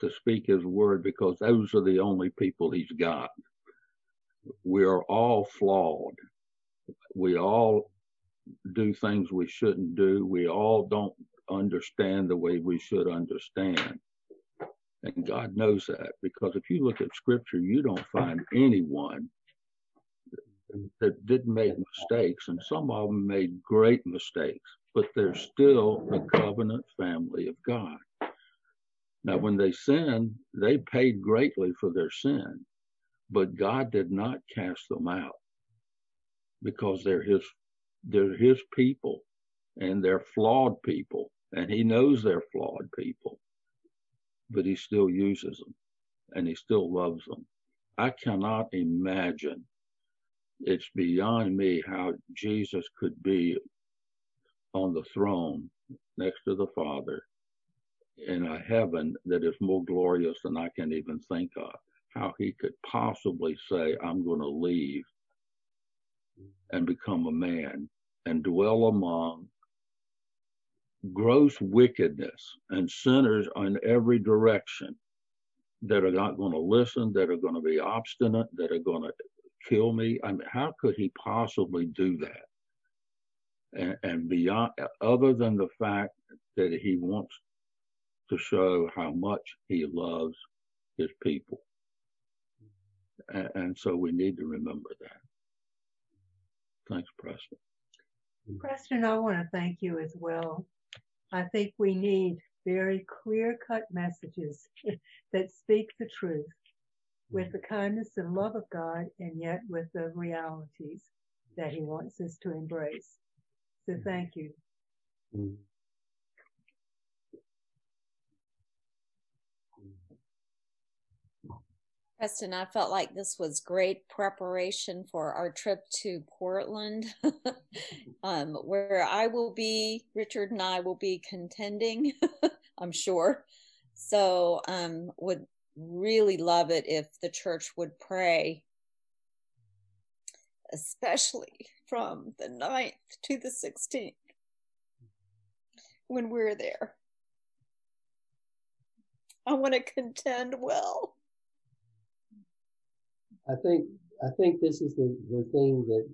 to speak his word because those are the only people he's got. We are all flawed. We all do things we shouldn't do. We all don't understand the way we should understand. And God knows that because if you look at scripture, you don't find anyone that didn't make mistakes, and some of them made great mistakes, but they're still the covenant family of God. Now, when they sinned, they paid greatly for their sin, but God did not cast them out because they're His they're His people, and they're flawed people, and He knows they're flawed people but he still uses them and he still loves them. I cannot imagine. It's beyond me how Jesus could be on the throne next to the Father in a heaven that is more glorious than I can even think of. How he could possibly say, I'm going to leave and become a man and dwell among gross wickedness and sinners in every direction that are not going to listen, that are going to be obstinate, that are going to kill me. I mean, how could he possibly do that? And, and beyond, other than the fact that he wants to show how much he loves his people. And, and so we need to remember that. Thanks, Preston. Preston, I want to thank you as well I think we need very clear cut messages that speak the truth with the kindness and love of God and yet with the realities that He wants us to embrace. So thank you. Mm-hmm. Preston, I felt like this was great preparation for our trip to Portland, um, where I will be, Richard and I will be contending, I'm sure. So, um, would really love it if the church would pray, especially from the 9th to the 16th when we're there. I want to contend well. I think I think this is the, the thing that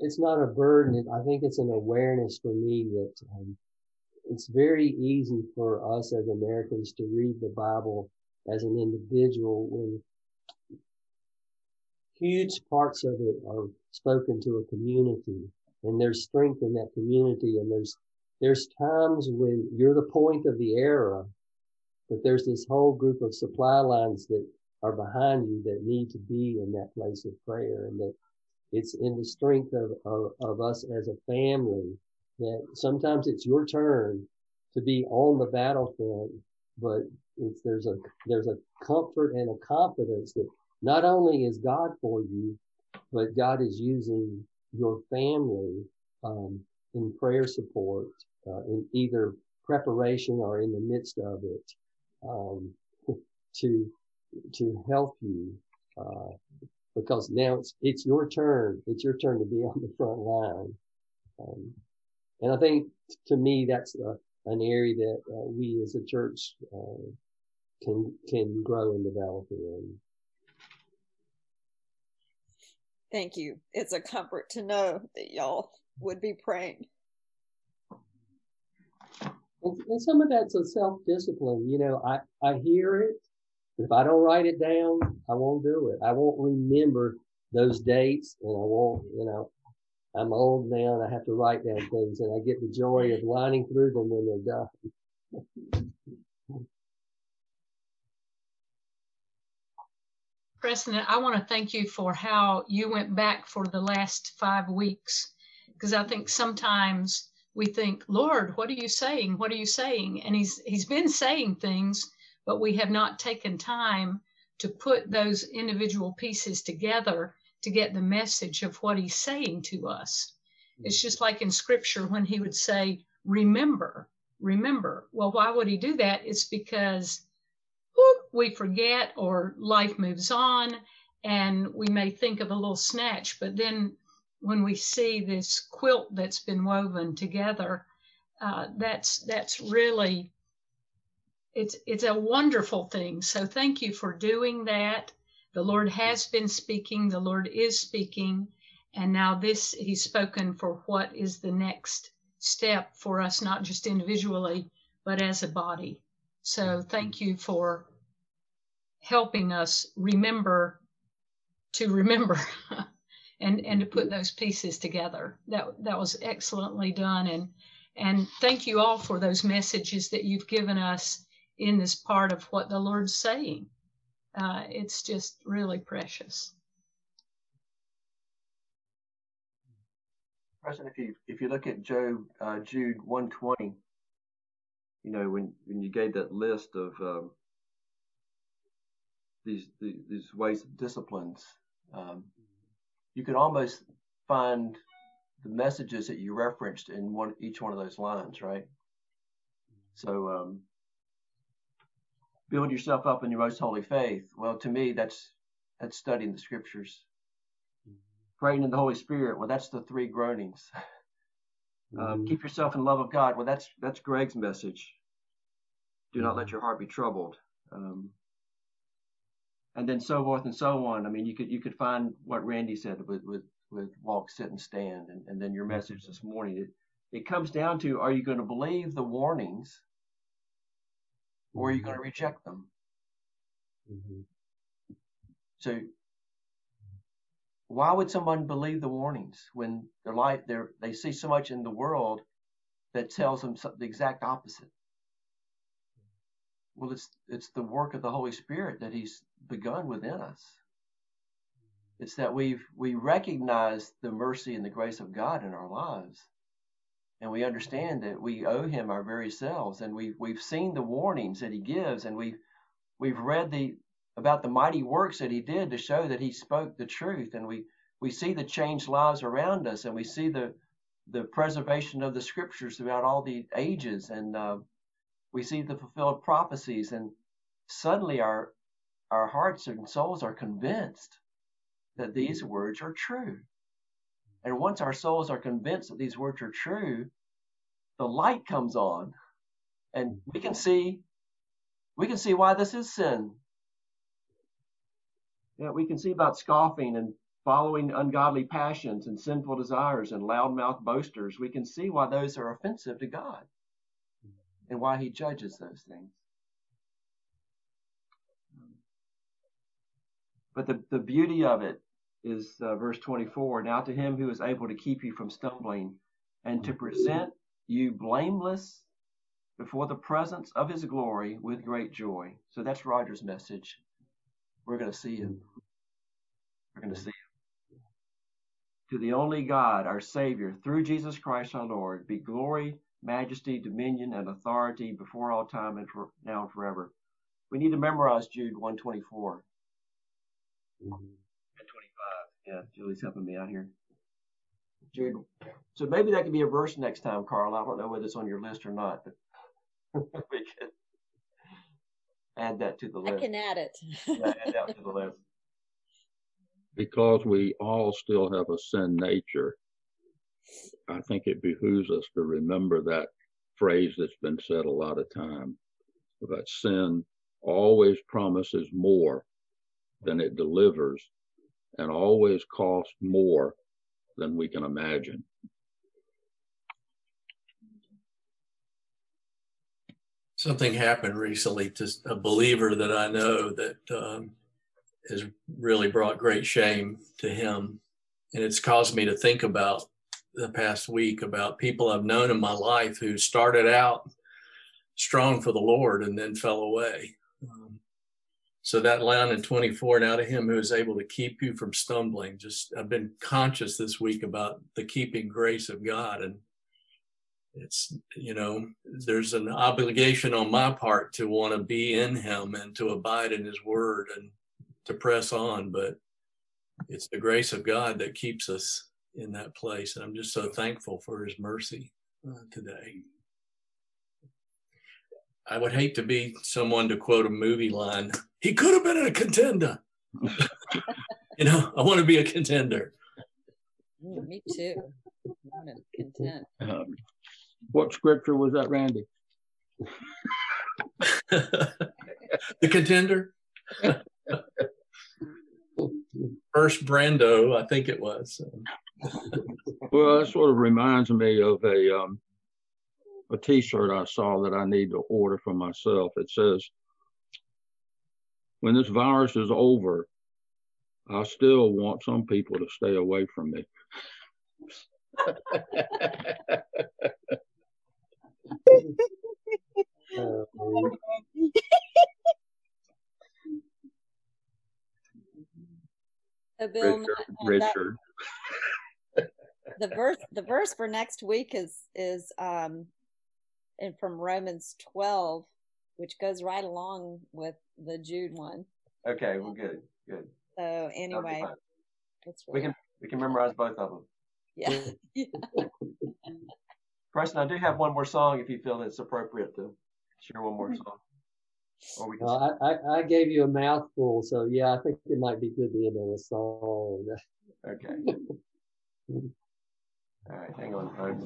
it's not a burden. I think it's an awareness for me that um, it's very easy for us as Americans to read the Bible as an individual when huge parts of it are spoken to a community and there's strength in that community and there's there's times when you're the point of the arrow but there's this whole group of supply lines that are behind you that need to be in that place of prayer and that it's in the strength of, of, of us as a family that sometimes it's your turn to be on the battlefront, but it's, there's a, there's a comfort and a confidence that not only is God for you, but God is using your family, um, in prayer support, uh, in either preparation or in the midst of it, um, to, to help you, uh, because now it's, it's your turn. It's your turn to be on the front line. Um, and I think to me, that's uh, an area that uh, we as a church uh, can can grow and develop in. Thank you. It's a comfort to know that y'all would be praying. And, and some of that's a self discipline. You know, I I hear it. If I don't write it down, I won't do it. I won't remember those dates, and I won't. You know, I'm old now and I have to write down things and I get the joy of lining through them when they're done. Preston, I want to thank you for how you went back for the last five weeks, because I think sometimes we think, Lord, what are you saying? What are you saying? And he's he's been saying things, but we have not taken time to put those individual pieces together to get the message of what he's saying to us. It's just like in scripture when he would say, Remember, remember. Well, why would he do that? It's because whoop, we forget or life moves on and we may think of a little snatch, but then when we see this quilt that's been woven together, uh, that's that's really it's it's a wonderful thing. So thank you for doing that. The Lord has been speaking, the Lord is speaking, and now this He's spoken for what is the next step for us, not just individually, but as a body. So thank you for helping us remember to remember and and to put those pieces together. That that was excellently done and and thank you all for those messages that you've given us in this part of what the Lord's saying uh, it's just really precious. Preston, if you if you look at Job, uh, Jude 120, you know when when you gave that list of um, these, these, these ways of disciplines, um, you could almost find the messages that you referenced in one each one of those lines, right? So um, build yourself up in your most holy faith. Well, to me, that's that's studying the scriptures. Praying in the Holy Spirit. Well, that's the three groanings. Um, mm-hmm. Um, keep yourself in love of God. Well, that's that's Greg's message. Do not let mm-hmm. your heart be troubled. Um, and then so forth and so on. I mean, you could you could find what Randy said with with, with walk, sit, and stand, and, and then your message this morning. It, it comes down to: Are you going to believe the warnings or are you going to reject them? Mm-hmm. So, why would someone believe the warnings when their life they're they see so much in the world that tells them the exact opposite? Well, it's it's the work of the Holy Spirit that He's begun within us. It's that we've we recognize the mercy and the grace of God in our lives, and we understand that we owe him our very selves and we've we've seen the warnings that he gives and we've we've read the about the mighty works that he did to show that he spoke the truth and we we see the changed lives around us and we see the the preservation of the scriptures throughout all the ages and uh, we see the fulfilled prophecies and suddenly our our hearts and souls are convinced that these words are true and once our souls are convinced that these words are true, the light comes on and we can see we can see why this is sin. Yeah, we can see about scoffing and following ungodly passions and sinful desires and loudmouth boasters, we can see why those are offensive to God and why he judges those things. But the, the beauty of it is uh, verse 24 Now to him who is able to keep you from stumbling and to present you blameless before the presence of his glory with great joy. So that's Roger's message. We're going to see him. We're going to see him. To the only God, our Savior, through Jesus Christ our Lord, be glory, majesty, dominion, and authority before all time and for, now and forever. We need to memorize Jude 124 mm-hmm. And 25. Yeah, Julie's helping me out here. Jude. So maybe that could be a verse next time, Carl. I don't know whether it's on your list or not, but we could add that to the list. I can add it. yeah, add that to the list. Because we all still have a sin nature, I think it behooves us to remember that phrase that's been said a lot of time that sin always promises more than it delivers and always cost more than we can imagine. something happened recently to a believer that I know that um, has really brought great shame to him. And it's caused me to think about the past week about people I've known in my life who started out strong for the Lord and then fell away. So that line in 24, now to him who is able to keep you from stumbling, just I've been conscious this week about the keeping grace of God and it's you know there's an obligation on my part to want to be in him and to abide in his word and to press on but it's the grace of god that keeps us in that place and i'm just so thankful for his mercy uh, today i would hate to be someone to quote a movie line he could have been a contender you know i want to be a contender me too I want to content um, what scripture was that, Randy? the contender. First Brando, I think it was. well, that sort of reminds me of a um, a T-shirt I saw that I need to order for myself. It says, "When this virus is over, I still want some people to stay away from me." So Bill, Richard, Richard. the verse the verse for next week is is um and from Romans 12, which goes right along with the Jude one. Okay, well good, good. So anyway, it's really we can we can memorize both of them. Yeah. yeah. Preston, I do have one more song if you feel it's appropriate to share one more mm-hmm. song. Or we well, I, I, I, gave you a mouthful, so yeah, I think it might be good to end on a song. Okay. All right, hang on, folks.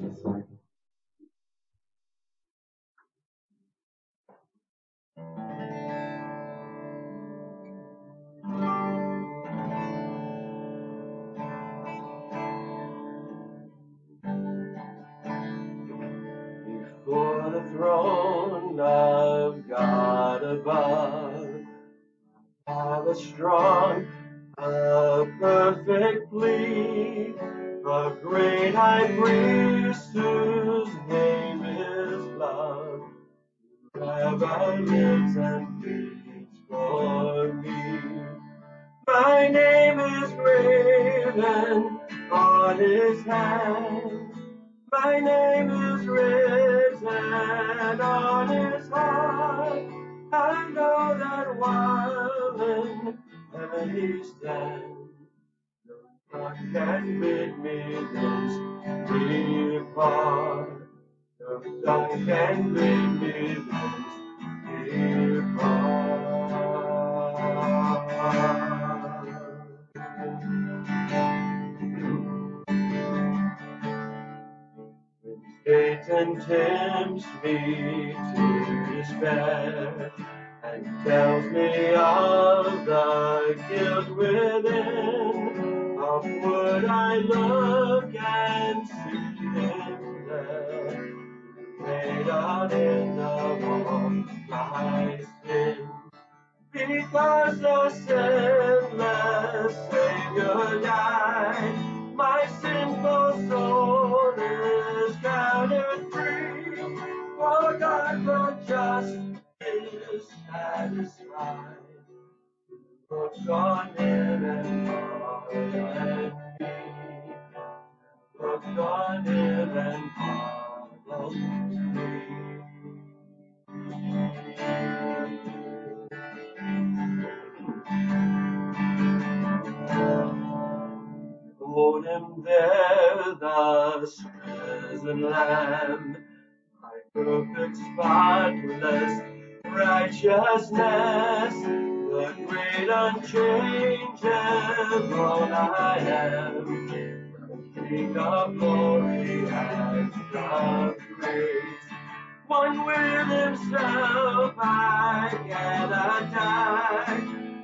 Throne of God above. Have a strong, a perfect plea, a great high priest whose name is love, whoever lives and pleads for me. My name is graven on his hand. My name is written on his heart. I know that while in heaven he stands, no one can bid me thence depart. No can bid me. condemns me to despair and tells me of the guilt within. Of what I look and see them there, laid out in the wall, my skin. Because the sinless Savior died, my sinful soul. The just is satisfied. Look on him and follow me. Look on him and follow me. Hold him there, thus risen Lamb, perfect, spotless righteousness, the great unchangeable I am, King of glory and of grace. One with himself I cannot die.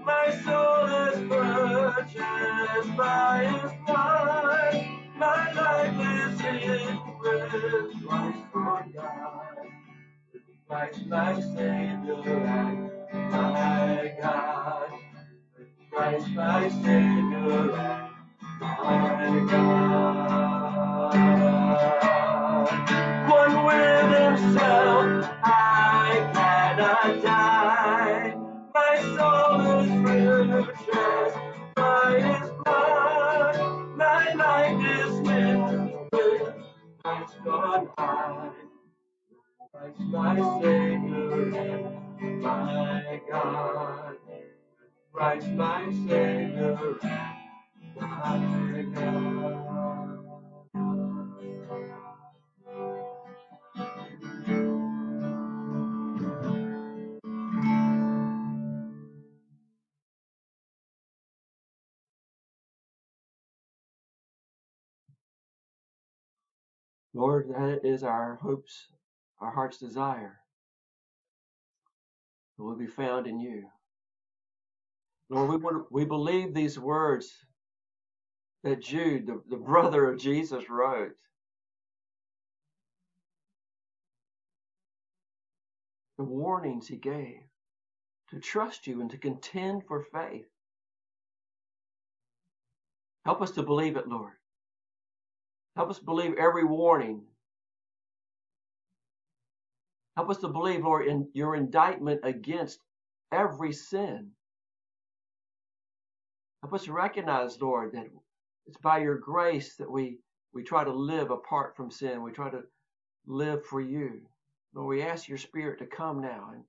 My soul is purchased by his blood. My life is hid with Christ for God. Christ my Savior and my God. Christ my Savior and my God. One with himself I cannot die. My soul is purchased On high. Christ my Savior and my God. Christ my Savior and my God. Lord, that is our hopes, our heart's desire. It will be found in you. Lord, we, want- we believe these words that Jude, the, the brother of Jesus, wrote. The warnings he gave to trust you and to contend for faith. Help us to believe it, Lord. Help us believe every warning. Help us to believe, Lord, in your indictment against every sin. Help us to recognize, Lord, that it's by your grace that we, we try to live apart from sin. We try to live for you. Lord, we ask your spirit to come now and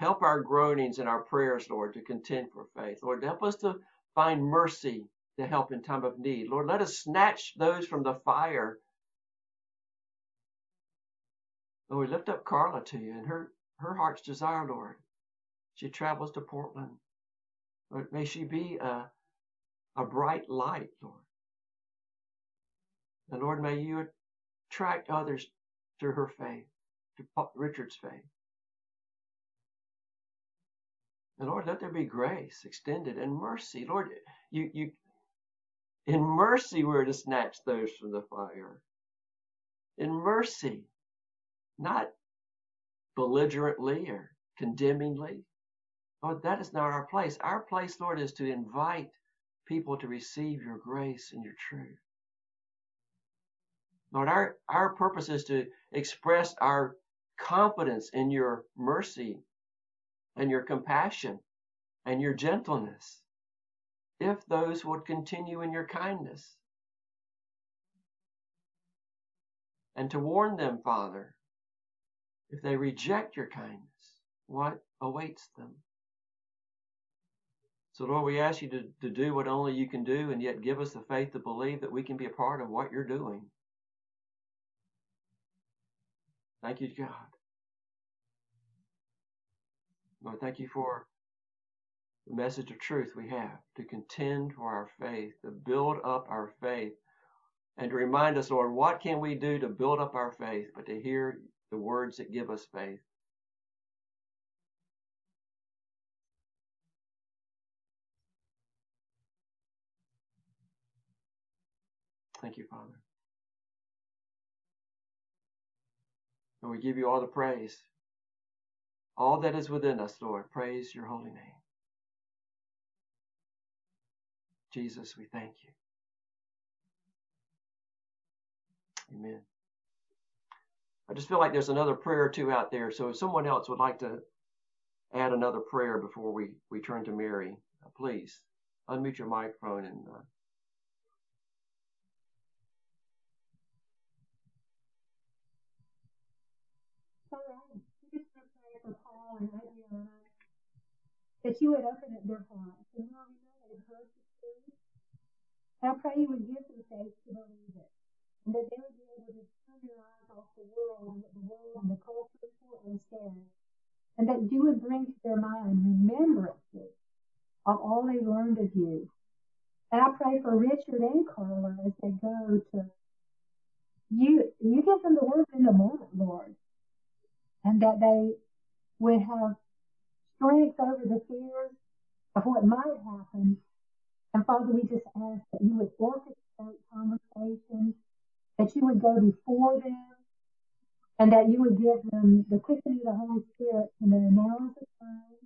help our groanings and our prayers, Lord, to contend for faith. Lord, help us to find mercy to help in time of need. Lord, let us snatch those from the fire. Lord, we lift up Carla to you and her, her heart's desire, Lord. She travels to Portland. Lord, may she be a, a bright light, Lord. And Lord, may you attract others to her faith, to Richard's faith. And Lord, let there be grace extended and mercy. Lord, you, you, in mercy, we're to snatch those from the fire. In mercy, not belligerently or condemningly. Lord, that is not our place. Our place, Lord, is to invite people to receive your grace and your truth. Lord, our, our purpose is to express our confidence in your mercy and your compassion and your gentleness if those would continue in your kindness. And to warn them, Father, if they reject your kindness, what awaits them. So, Lord, we ask you to, to do what only you can do and yet give us the faith to believe that we can be a part of what you're doing. Thank you, God. Lord, thank you for the message of truth we have to contend for our faith, to build up our faith, and to remind us, Lord, what can we do to build up our faith, but to hear the words that give us faith. Thank you, Father. And we give you all the praise. All that is within us, Lord, praise your holy name. Jesus, we thank you. Amen. I just feel like there's another prayer or two out there. So if someone else would like to add another prayer before we, we turn to Mary, uh, please unmute your microphone and uh, that you would open up their hearts. And Lord, we know they've heard the truth. I pray you would give them faith to believe it. And that they would be able to turn their eyes off the world and the world and the culture for instead. And that you would bring to their mind remembrances of all they learned of you. And I pray for Richard and Carla as they go to you. You give them the word in the moment, Lord, and that they would have strength over the fears of what might happen. And Father, we just ask that you would orchestrate conversations, that you would go before them, and that you would give them the quickening of the Holy Spirit to know now is the time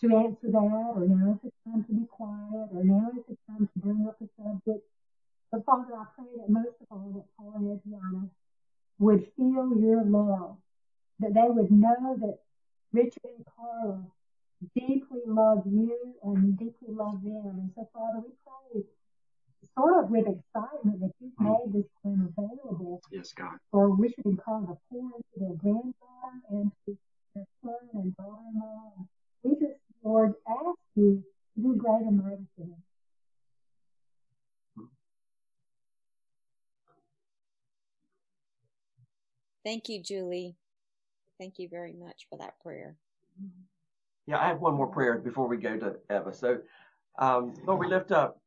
to answer that, or now is the time to be quiet, or now is the time to bring up a subject. But Father, I pray that most of all that Paul and Adriana would feel your love, that they would know that Richard and Carla deeply love you and deeply love them. And so, Father, we pray sort of with excitement that you've mm. made this time available yes, God. for Richard and Carla to pour into their granddaughter and to their son and daughter-in-law. We just, Lord, ask you to do great and mighty for them. Thank you, Julie. Thank you very much for that prayer. Mm-hmm. Yeah, I have one more prayer before we go to Eva. So, um, Lord, we lift up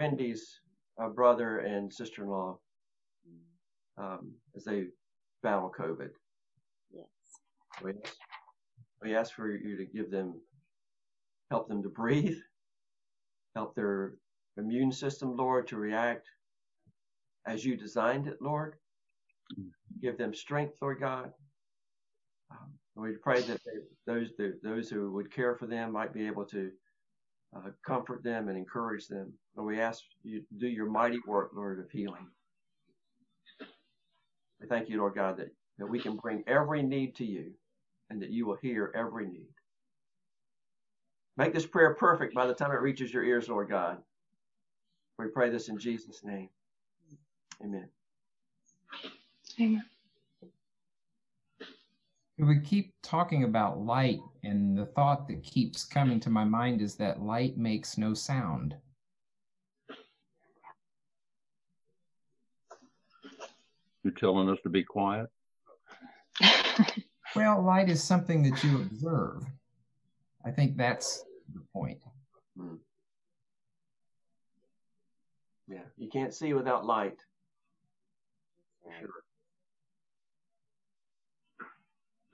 Wendy's uh, brother and sister in law um, as they battle COVID. Yes. We ask, we ask for you to give them, help them to breathe, help their immune system, Lord, to react as you designed it, Lord. Give them strength, Lord God. Um, we pray that they, those those who would care for them might be able to uh, comfort them and encourage them. Lord, we ask you do your mighty work, Lord, of healing. We thank you, Lord God, that, that we can bring every need to you and that you will hear every need. Make this prayer perfect by the time it reaches your ears, Lord God. We pray this in Jesus' name. Amen. Amen. We keep talking about light, and the thought that keeps coming to my mind is that light makes no sound. You're telling us to be quiet? well, light is something that you observe. I think that's the point. Hmm. Yeah, you can't see without light. Sure.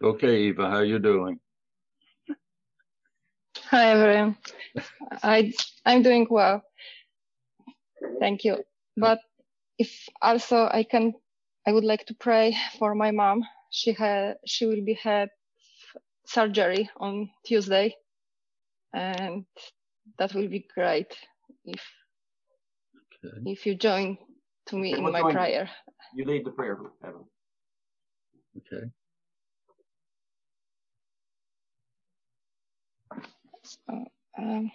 Okay, Eva, how you doing? Hi everyone. I I'm doing well. Thank you. But if also I can I would like to pray for my mom. She had she will be had surgery on Tuesday and that will be great if okay. if you join to me okay, in my prayer. You lead the prayer, Evan. Okay. Um,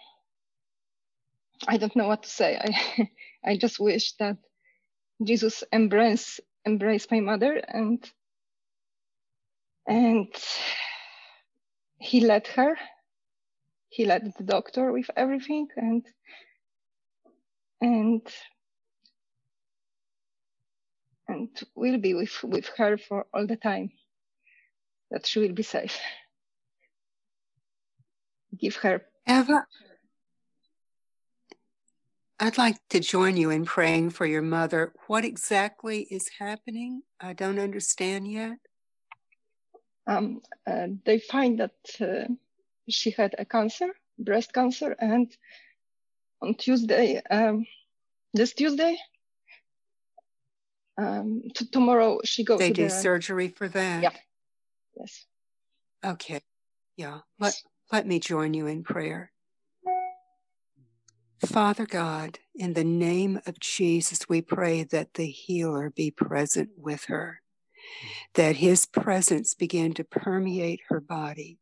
I don't know what to say. I I just wish that Jesus embrace embrace my mother and and he let her. He let the doctor with everything and and and will be with with her for all the time. That she will be safe give her. Eva, I'd like to join you in praying for your mother. What exactly is happening? I don't understand yet. Um, uh, they find that uh, she had a cancer, breast cancer, and on Tuesday, um, this Tuesday, um, t- tomorrow she goes They to do the surgery for that? Yeah. Yes. Okay. Yeah. Let, let me join you in prayer. Father God, in the name of Jesus, we pray that the healer be present with her, that his presence begin to permeate her body,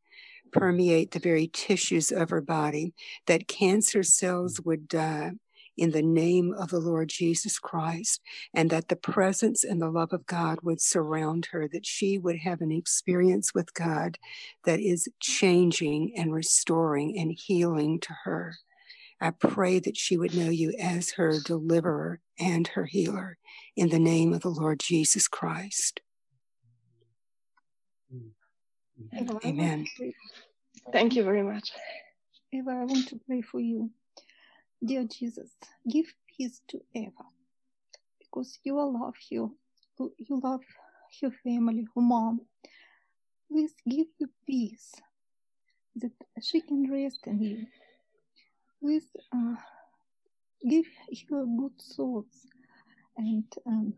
permeate the very tissues of her body, that cancer cells would die in the name of the Lord Jesus Christ, and that the presence and the love of God would surround her, that she would have an experience with God that is changing and restoring and healing to her. I pray that she would know you as her deliverer and her healer in the name of the Lord Jesus Christ. Eva, I want Amen. Thank you very much. Eva, I want to pray for you. Dear Jesus, give peace to Eva because you love you. You love her family, her mom. Please give you peace that she can rest in you. Please uh, give her good thoughts and um,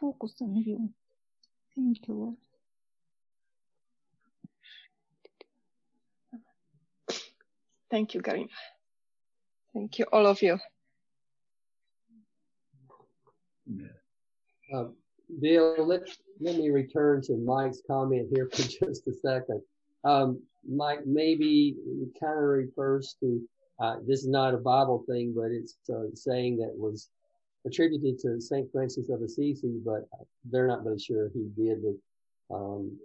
focus on you. Thank you, Lord. Thank you, Karim. Thank you, all of you. Um, Bill, let, let me return to Mike's comment here for just a second. Um, Mike, maybe it kind of refers to, uh, this is not a Bible thing, but it's a saying that was attributed to St. Francis of Assisi, but they're not really sure he did. But, um,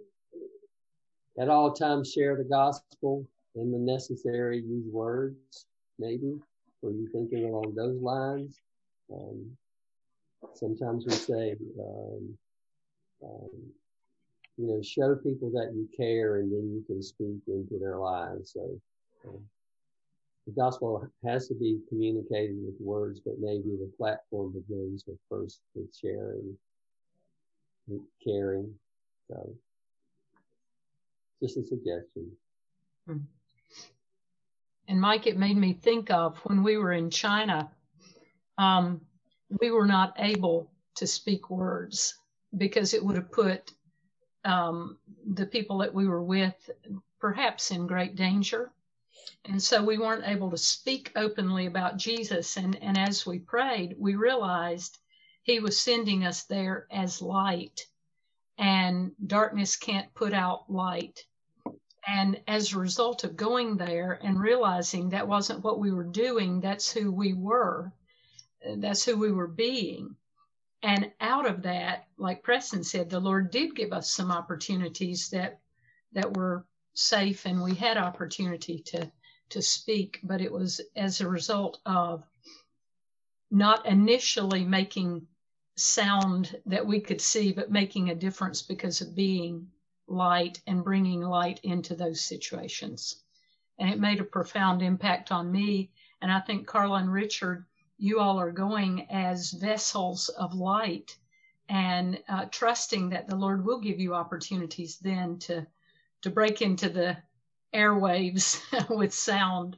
at all times share the gospel in the necessary use words, maybe. Were you thinking along those lines? Um, sometimes we say, um, um, you know, show people that you care and then you can speak into their lives. So um, the gospel has to be communicated with words, but maybe the platform begins with first with sharing, caring. So just a suggestion. And Mike, it made me think of when we were in China, um, we were not able to speak words because it would have put um, the people that we were with perhaps in great danger. And so we weren't able to speak openly about Jesus. And, and as we prayed, we realized he was sending us there as light, and darkness can't put out light. And as a result of going there and realizing that wasn't what we were doing, that's who we were, that's who we were being. And out of that, like Preston said, the Lord did give us some opportunities that that were safe and we had opportunity to to speak, but it was as a result of not initially making sound that we could see, but making a difference because of being light and bringing light into those situations. And it made a profound impact on me. And I think Carla and Richard, you all are going as vessels of light and uh, trusting that the Lord will give you opportunities then to to break into the airwaves with sound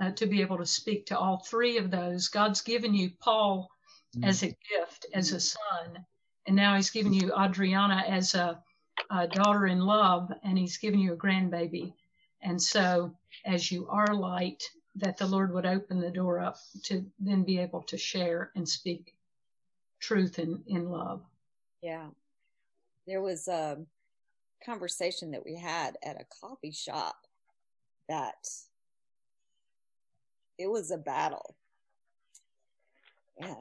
uh, to be able to speak to all three of those. God's given you Paul mm-hmm. as a gift, as a son, and now He's given you Adriana as a, a daughter in love, and He's given you a grandbaby. And so, as you are light, that the Lord would open the door up to then be able to share and speak truth in, in love. Yeah. There was a conversation that we had at a coffee shop that it was a battle. And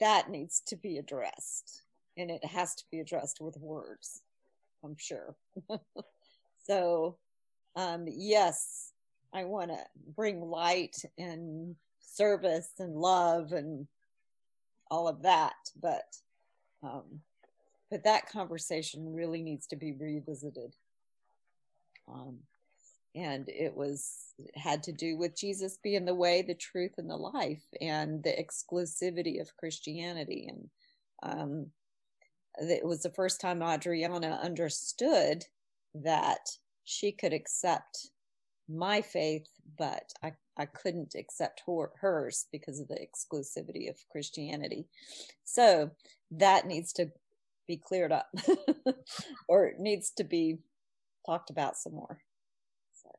that needs to be addressed. And it has to be addressed with words, I'm sure. so, um, yes, I want to bring light and service and love and all of that, but um, but that conversation really needs to be revisited. Um, and it was it had to do with Jesus being the way, the truth, and the life, and the exclusivity of Christianity. And um, it was the first time Adriana understood that she could accept my faith, but I, I couldn't accept her, hers because of the exclusivity of Christianity. So that needs to be cleared up or needs to be talked about some more. So,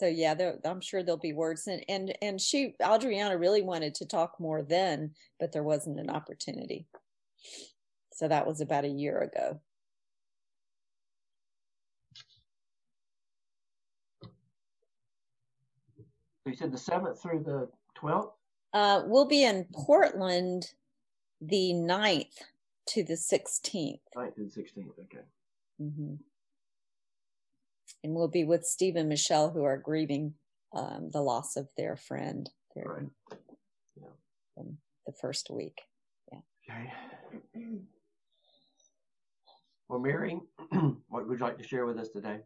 so yeah, I'm sure there'll be words and, and, and she, Adriana really wanted to talk more then, but there wasn't an opportunity. So that was about a year ago. you said the 7th through the 12th? Uh, we'll be in Portland the 9th to the 16th. 9th and 16th, okay. Mm-hmm. And we'll be with Steve and Michelle, who are grieving um, the loss of their friend their, right. yeah. the first week. Yeah. Okay. Well, Mary, what would you like to share with us today?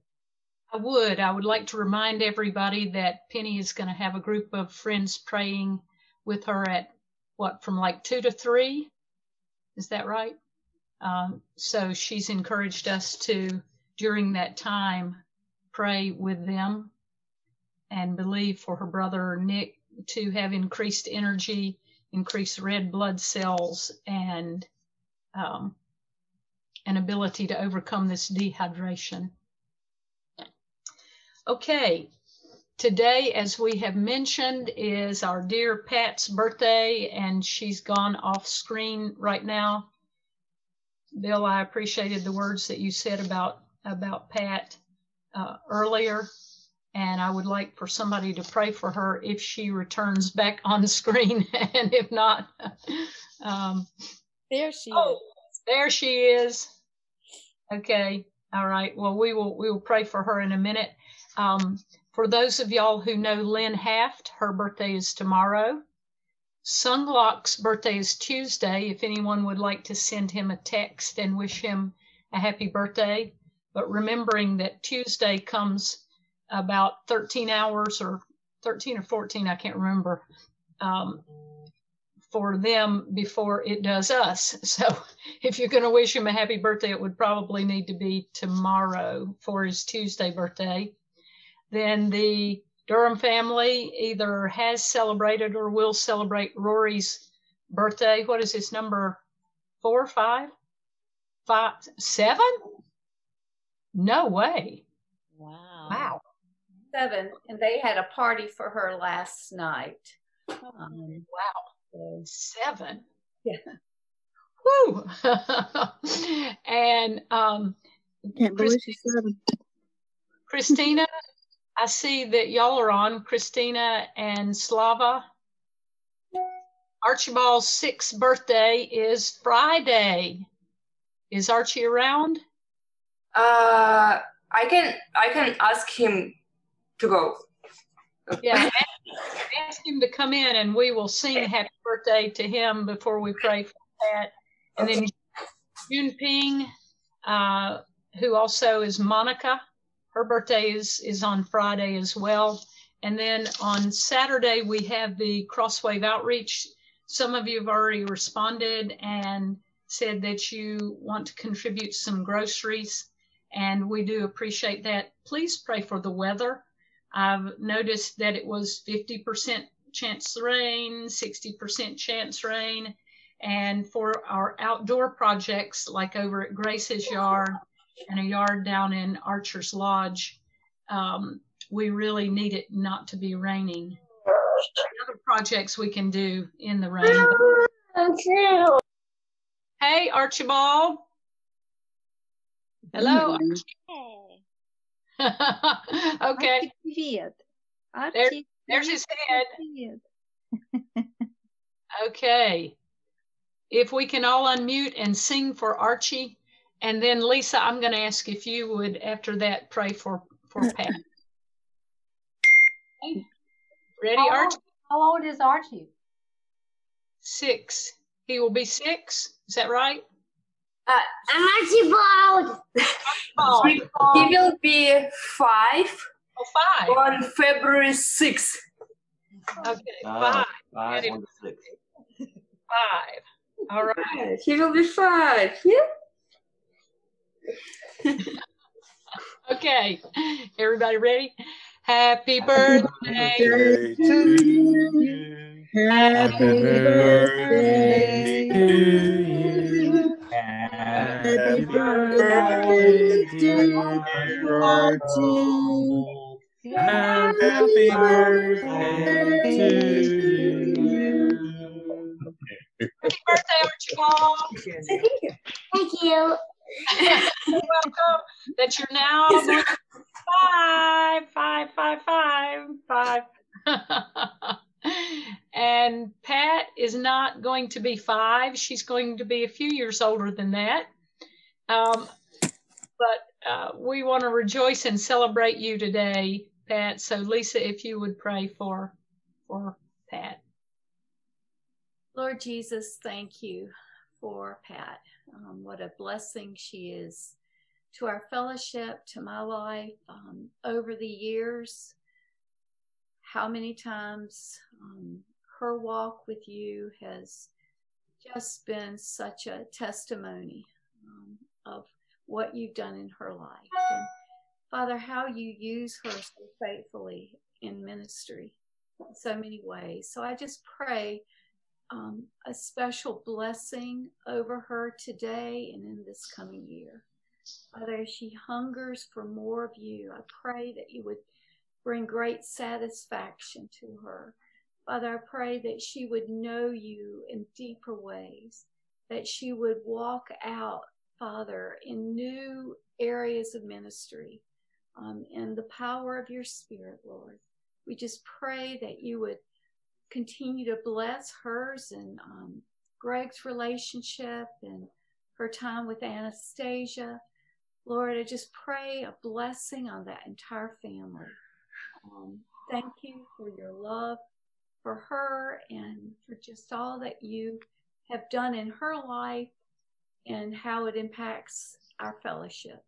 I would. I would like to remind everybody that Penny is going to have a group of friends praying with her at what, from like two to three? Is that right? Um, so she's encouraged us to, during that time, pray with them and believe for her brother Nick to have increased energy, increased red blood cells, and um, an ability to overcome this dehydration. Okay, today, as we have mentioned, is our dear Pat's birthday, and she's gone off screen right now. Bill, I appreciated the words that you said about about Pat uh, earlier, and I would like for somebody to pray for her if she returns back on screen, and if not, um, there she oh, is. There she is. Okay. All right. Well, we will we will pray for her in a minute. Um, for those of y'all who know Lynn Haft, her birthday is tomorrow. Sunglock's birthday is Tuesday. If anyone would like to send him a text and wish him a happy birthday, but remembering that Tuesday comes about 13 hours or 13 or 14, I can't remember, um, for them before it does us. So if you're going to wish him a happy birthday, it would probably need to be tomorrow for his Tuesday birthday then the Durham family either has celebrated or will celebrate Rory's birthday. What is his number? Four, five, five, seven? No way. Wow. Wow. Seven. And they had a party for her last night. Um, wow. Seven. Yeah. Woo. and um, can't believe she's seven. Christina I see that y'all are on, Christina and Slava. Archibald's sixth birthday is Friday. Is Archie around? Uh, I can I can ask him to go. Yeah, ask, him to come in, and we will sing happy birthday to him before we pray for that. And then June Ping, uh, who also is Monica her birthday is is on Friday as well. And then on Saturday we have the Crosswave outreach. Some of you have already responded and said that you want to contribute some groceries, and we do appreciate that. Please pray for the weather. I've noticed that it was 50% chance rain, 60% chance rain, and for our outdoor projects like over at Grace's Yard and a yard down in Archer's Lodge, um, we really need it not to be raining. Other projects we can do in the rain. Hey, Archibald. Hello. Archie. Okay. There, there's his head. okay. If we can all unmute and sing for Archie. And then Lisa, I'm going to ask if you would, after that, pray for, for Pat. Okay. Ready, how Archie? Old, how old is Archie? Six. He will be six. Is that right? Uh, I'm Archibald. Archibald. he will be five. Oh, five. On February 6th. Okay, Uh, five. five on the sixth. Five. All right. He will be five. Yeah. Okay, everybody ready? Happy birthday Birthday to you. Happy birthday to you. Happy birthday, dear Archie. Happy birthday to you. Happy birthday, Archibald. Thank you. You're welcome. That you're now five, five, five, five, five. and Pat is not going to be five. She's going to be a few years older than that. Um, but uh, we want to rejoice and celebrate you today, Pat. So Lisa, if you would pray for for Pat. Lord Jesus, thank you for Pat. Um, what a blessing she is to our fellowship, to my life um, over the years. How many times um, her walk with you has just been such a testimony um, of what you've done in her life. And Father, how you use her so faithfully in ministry in so many ways. So I just pray um, a special blessing over her today and in this coming year. Father, she hungers for more of you, I pray that you would bring great satisfaction to her. Father, I pray that she would know you in deeper ways, that she would walk out, Father, in new areas of ministry, um, in the power of your Spirit, Lord. We just pray that you would continue to bless hers and um, Greg's relationship and her time with Anastasia. Lord, I just pray a blessing on that entire family. Um, thank you for your love for her and for just all that you have done in her life and how it impacts our fellowship.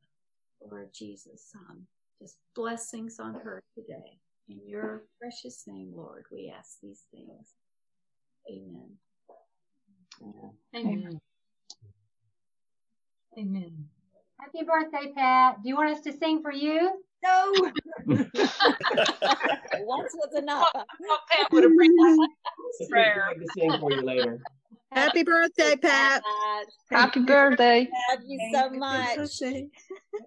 Lord Jesus, um, just blessings on her today. In your precious name, Lord, we ask these things. Amen. Amen. Amen. Happy birthday, Pat. Do you want us to sing for you? No. Once was enough. Pat would have prayer. to sing for you later. Happy birthday, Pat. Happy birthday. Love you so much.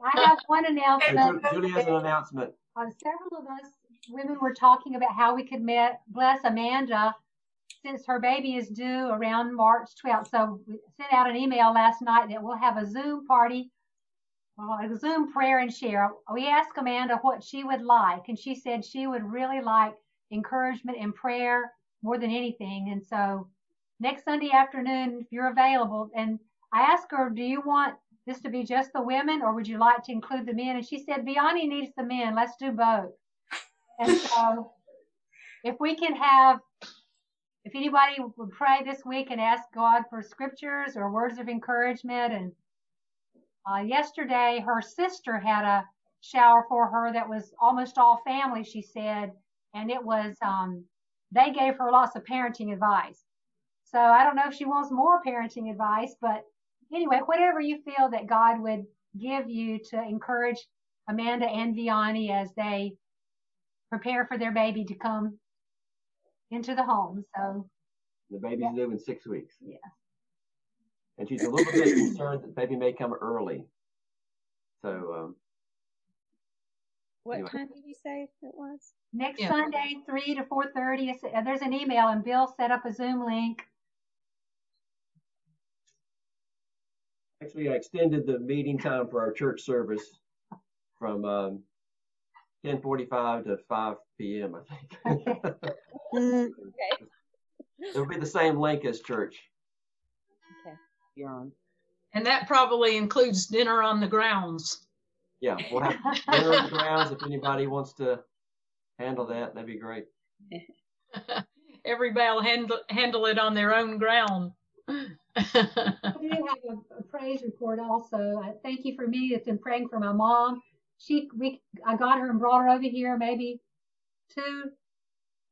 I have one announcement. Ju- Julie has an announcement. Uh, several of us women were talking about how we could met, bless Amanda since her baby is due around March 12th. So we sent out an email last night that we'll have a Zoom party, well, a Zoom prayer and share. We asked Amanda what she would like, and she said she would really like encouragement and prayer more than anything. And so next Sunday afternoon, if you're available, and I asked her, do you want this to be just the women or would you like to include the men? And she said, Vianney needs the men. Let's do both. And so if we can have, if anybody would pray this week and ask God for scriptures or words of encouragement. And uh, yesterday, her sister had a shower for her that was almost all family, she said. And it was, um, they gave her lots of parenting advice. So I don't know if she wants more parenting advice, but anyway, whatever you feel that God would give you to encourage Amanda and Vianney as they prepare for their baby to come into the home. So The baby's due in six weeks. Yeah. And she's a little bit concerned that baby may come early. So, um, What Anyway. time did you say it was? next Yeah. Sunday, three to four thirty, uh, there's an email and Bill set up a Zoom link. actually, I extended the meeting time for our church service from, um, ten forty-five to five PM, I think. Mm, Okay. It'll be the same link as church. And that probably includes dinner on the grounds. Yeah, we'll have dinner on the grounds. If anybody wants to handle that, that'd be great. Everybody will handle, handle it on their own ground. I do have a, a praise report also. I thank you for me that's been praying for my mom. She, we, I got her and brought her over here maybe two,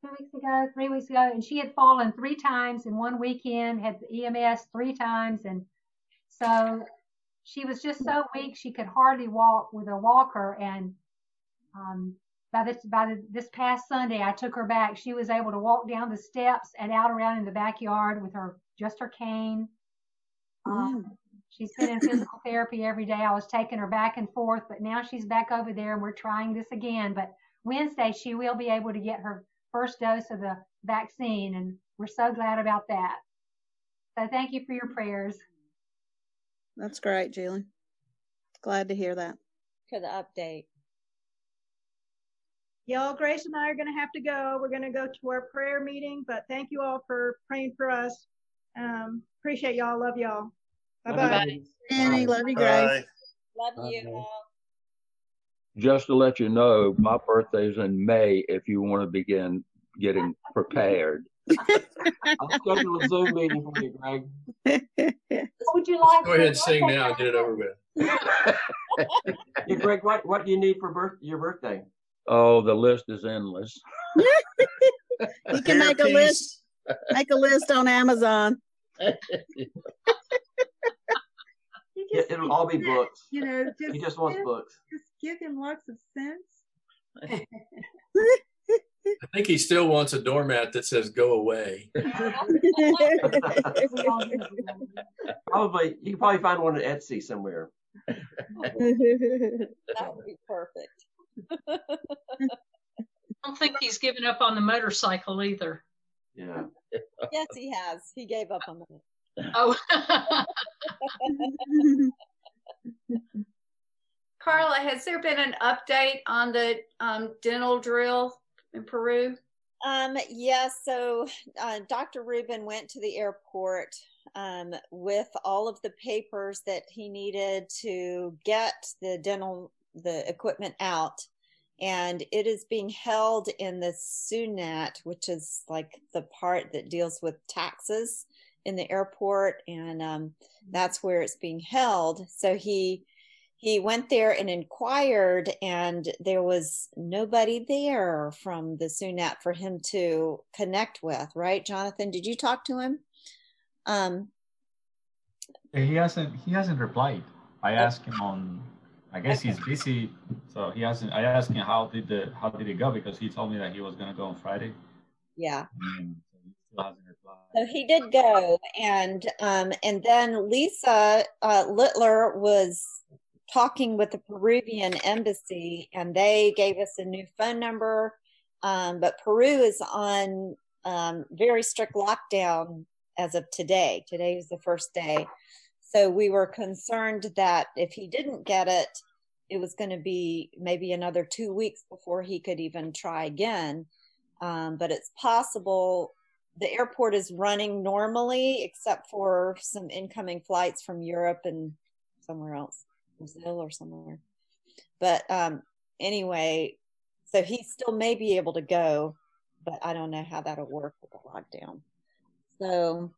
two weeks ago, three weeks ago, and she had fallen three times in one weekend, had the EMS three times, and so she was just so weak she could hardly walk with a walker. And um, by this by the, this past Sunday, I took her back. She was able to walk down the steps and out around in the backyard with her just her cane. Um, she's been in physical therapy every day. I was taking her back and forth, but now she's back over there and we're trying this again. But Wednesday she will be able to get her first dose of the vaccine, and we're so glad about that. So thank you for your prayers. That's great, Julie. Glad to hear that. For the update. Y'all, Grace and I are going to have to go. We're going to go to our prayer meeting, but thank you all for praying for us. Um, appreciate y'all. Love y'all. Bye bye. Annie, love you, Grace. Love you. All. Just to let you know, my birthday's in May if you want to begin getting prepared. I'll schedule a Zoom meeting for you, Greg. What would you like? Go ahead and sing now. Get it over with. Hey, Greg, what, what do you need for birth, your birthday? Oh, the list is endless. You can make a list. Make a list on Amazon. It, it'll all be books. You know, just He just wants give- books. Just give him lots of sense. I think he still wants a doormat that says "Go away." Probably, you can probably find one at Etsy somewhere. That would be perfect. I don't think he's given up on the motorcycle either. Yeah. Yes, he has. He gave up on that. Oh. Carla, has there been an update on the um, dental drill in Peru? Um, yes, so uh, Dr. Rubin went to the airport um, with all of the papers that he needed to get the dental the equipment out, and it is being held in the SUNAT, which is like the part that deals with taxes in the airport, and um, that's where it's being held. So he he went there and inquired and there was nobody there from the sunat for him to connect with right jonathan did you talk to him um He hasn't he hasn't replied. I asked him on I guess he's busy, so he hasn't I asked him how did the how did it go because he told me that he was gonna go on Friday. yeah And so he still hasn't replied. so he did go and um and then lisa uh, littler was talking with the peruvian embassy and they gave us a new phone number. Um, but peru is on um, very strict lockdown as of today. Today was the first day. So we were concerned that if he didn't get it it was going to be maybe another two weeks before he could even try again. Um, but it's possible the airport is running normally except for some incoming flights from Europe and somewhere else, Brazil or somewhere. But um, anyway, so he still may be able to go, but I don't know how that'll work with the lockdown. So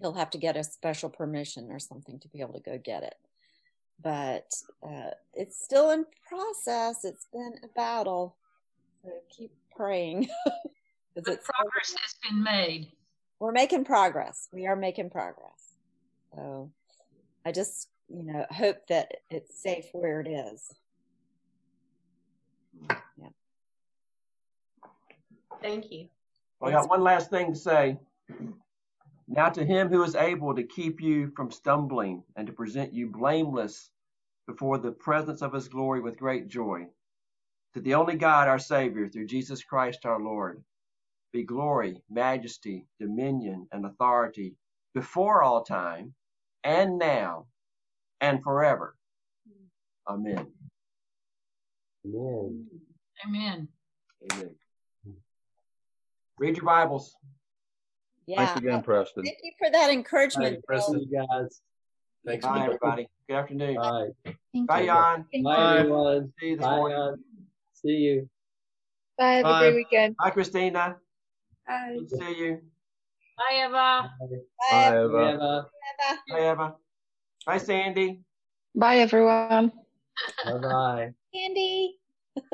he'll have to get a special permission or something to be able to go get it. But uh, it's still in process. It's been a battle. So keep praying. But progress has been made. we're making progress. We are making progress. So I just, you know, hope that it's safe where it is. Yeah. Thank you. Well, I got one last thing to say. Now to him who is able to keep you from stumbling and to present you blameless before the presence of his glory with great joy. To the only God, our Savior, through Jesus Christ our Lord, be glory, majesty, dominion, and authority before all time, and now, and forever. Hmm. Amen. Amen. Amen. Amen. Read your Bibles. Yeah. Thanks again, Preston. Thank you for that encouragement. Hey, Bill. you guys. Thanks, Bye, Bill. everybody. Good afternoon. Bye. Thank Bye, Jan. Bye, everyone. See you this Bye, morning. Jan. See you. Bye. Have a great weekend. Bye, Christina. Bye. Good to see you. Bye, Eva. Bye, Bye, Eva. Eva. Bye, Eva. Bye, Sandy. Bye, everyone. Bye bye. Andy.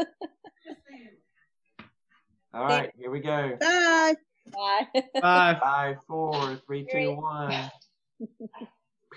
All right, here we go. Bye. Bye. Bye. Five, four, three, two, one.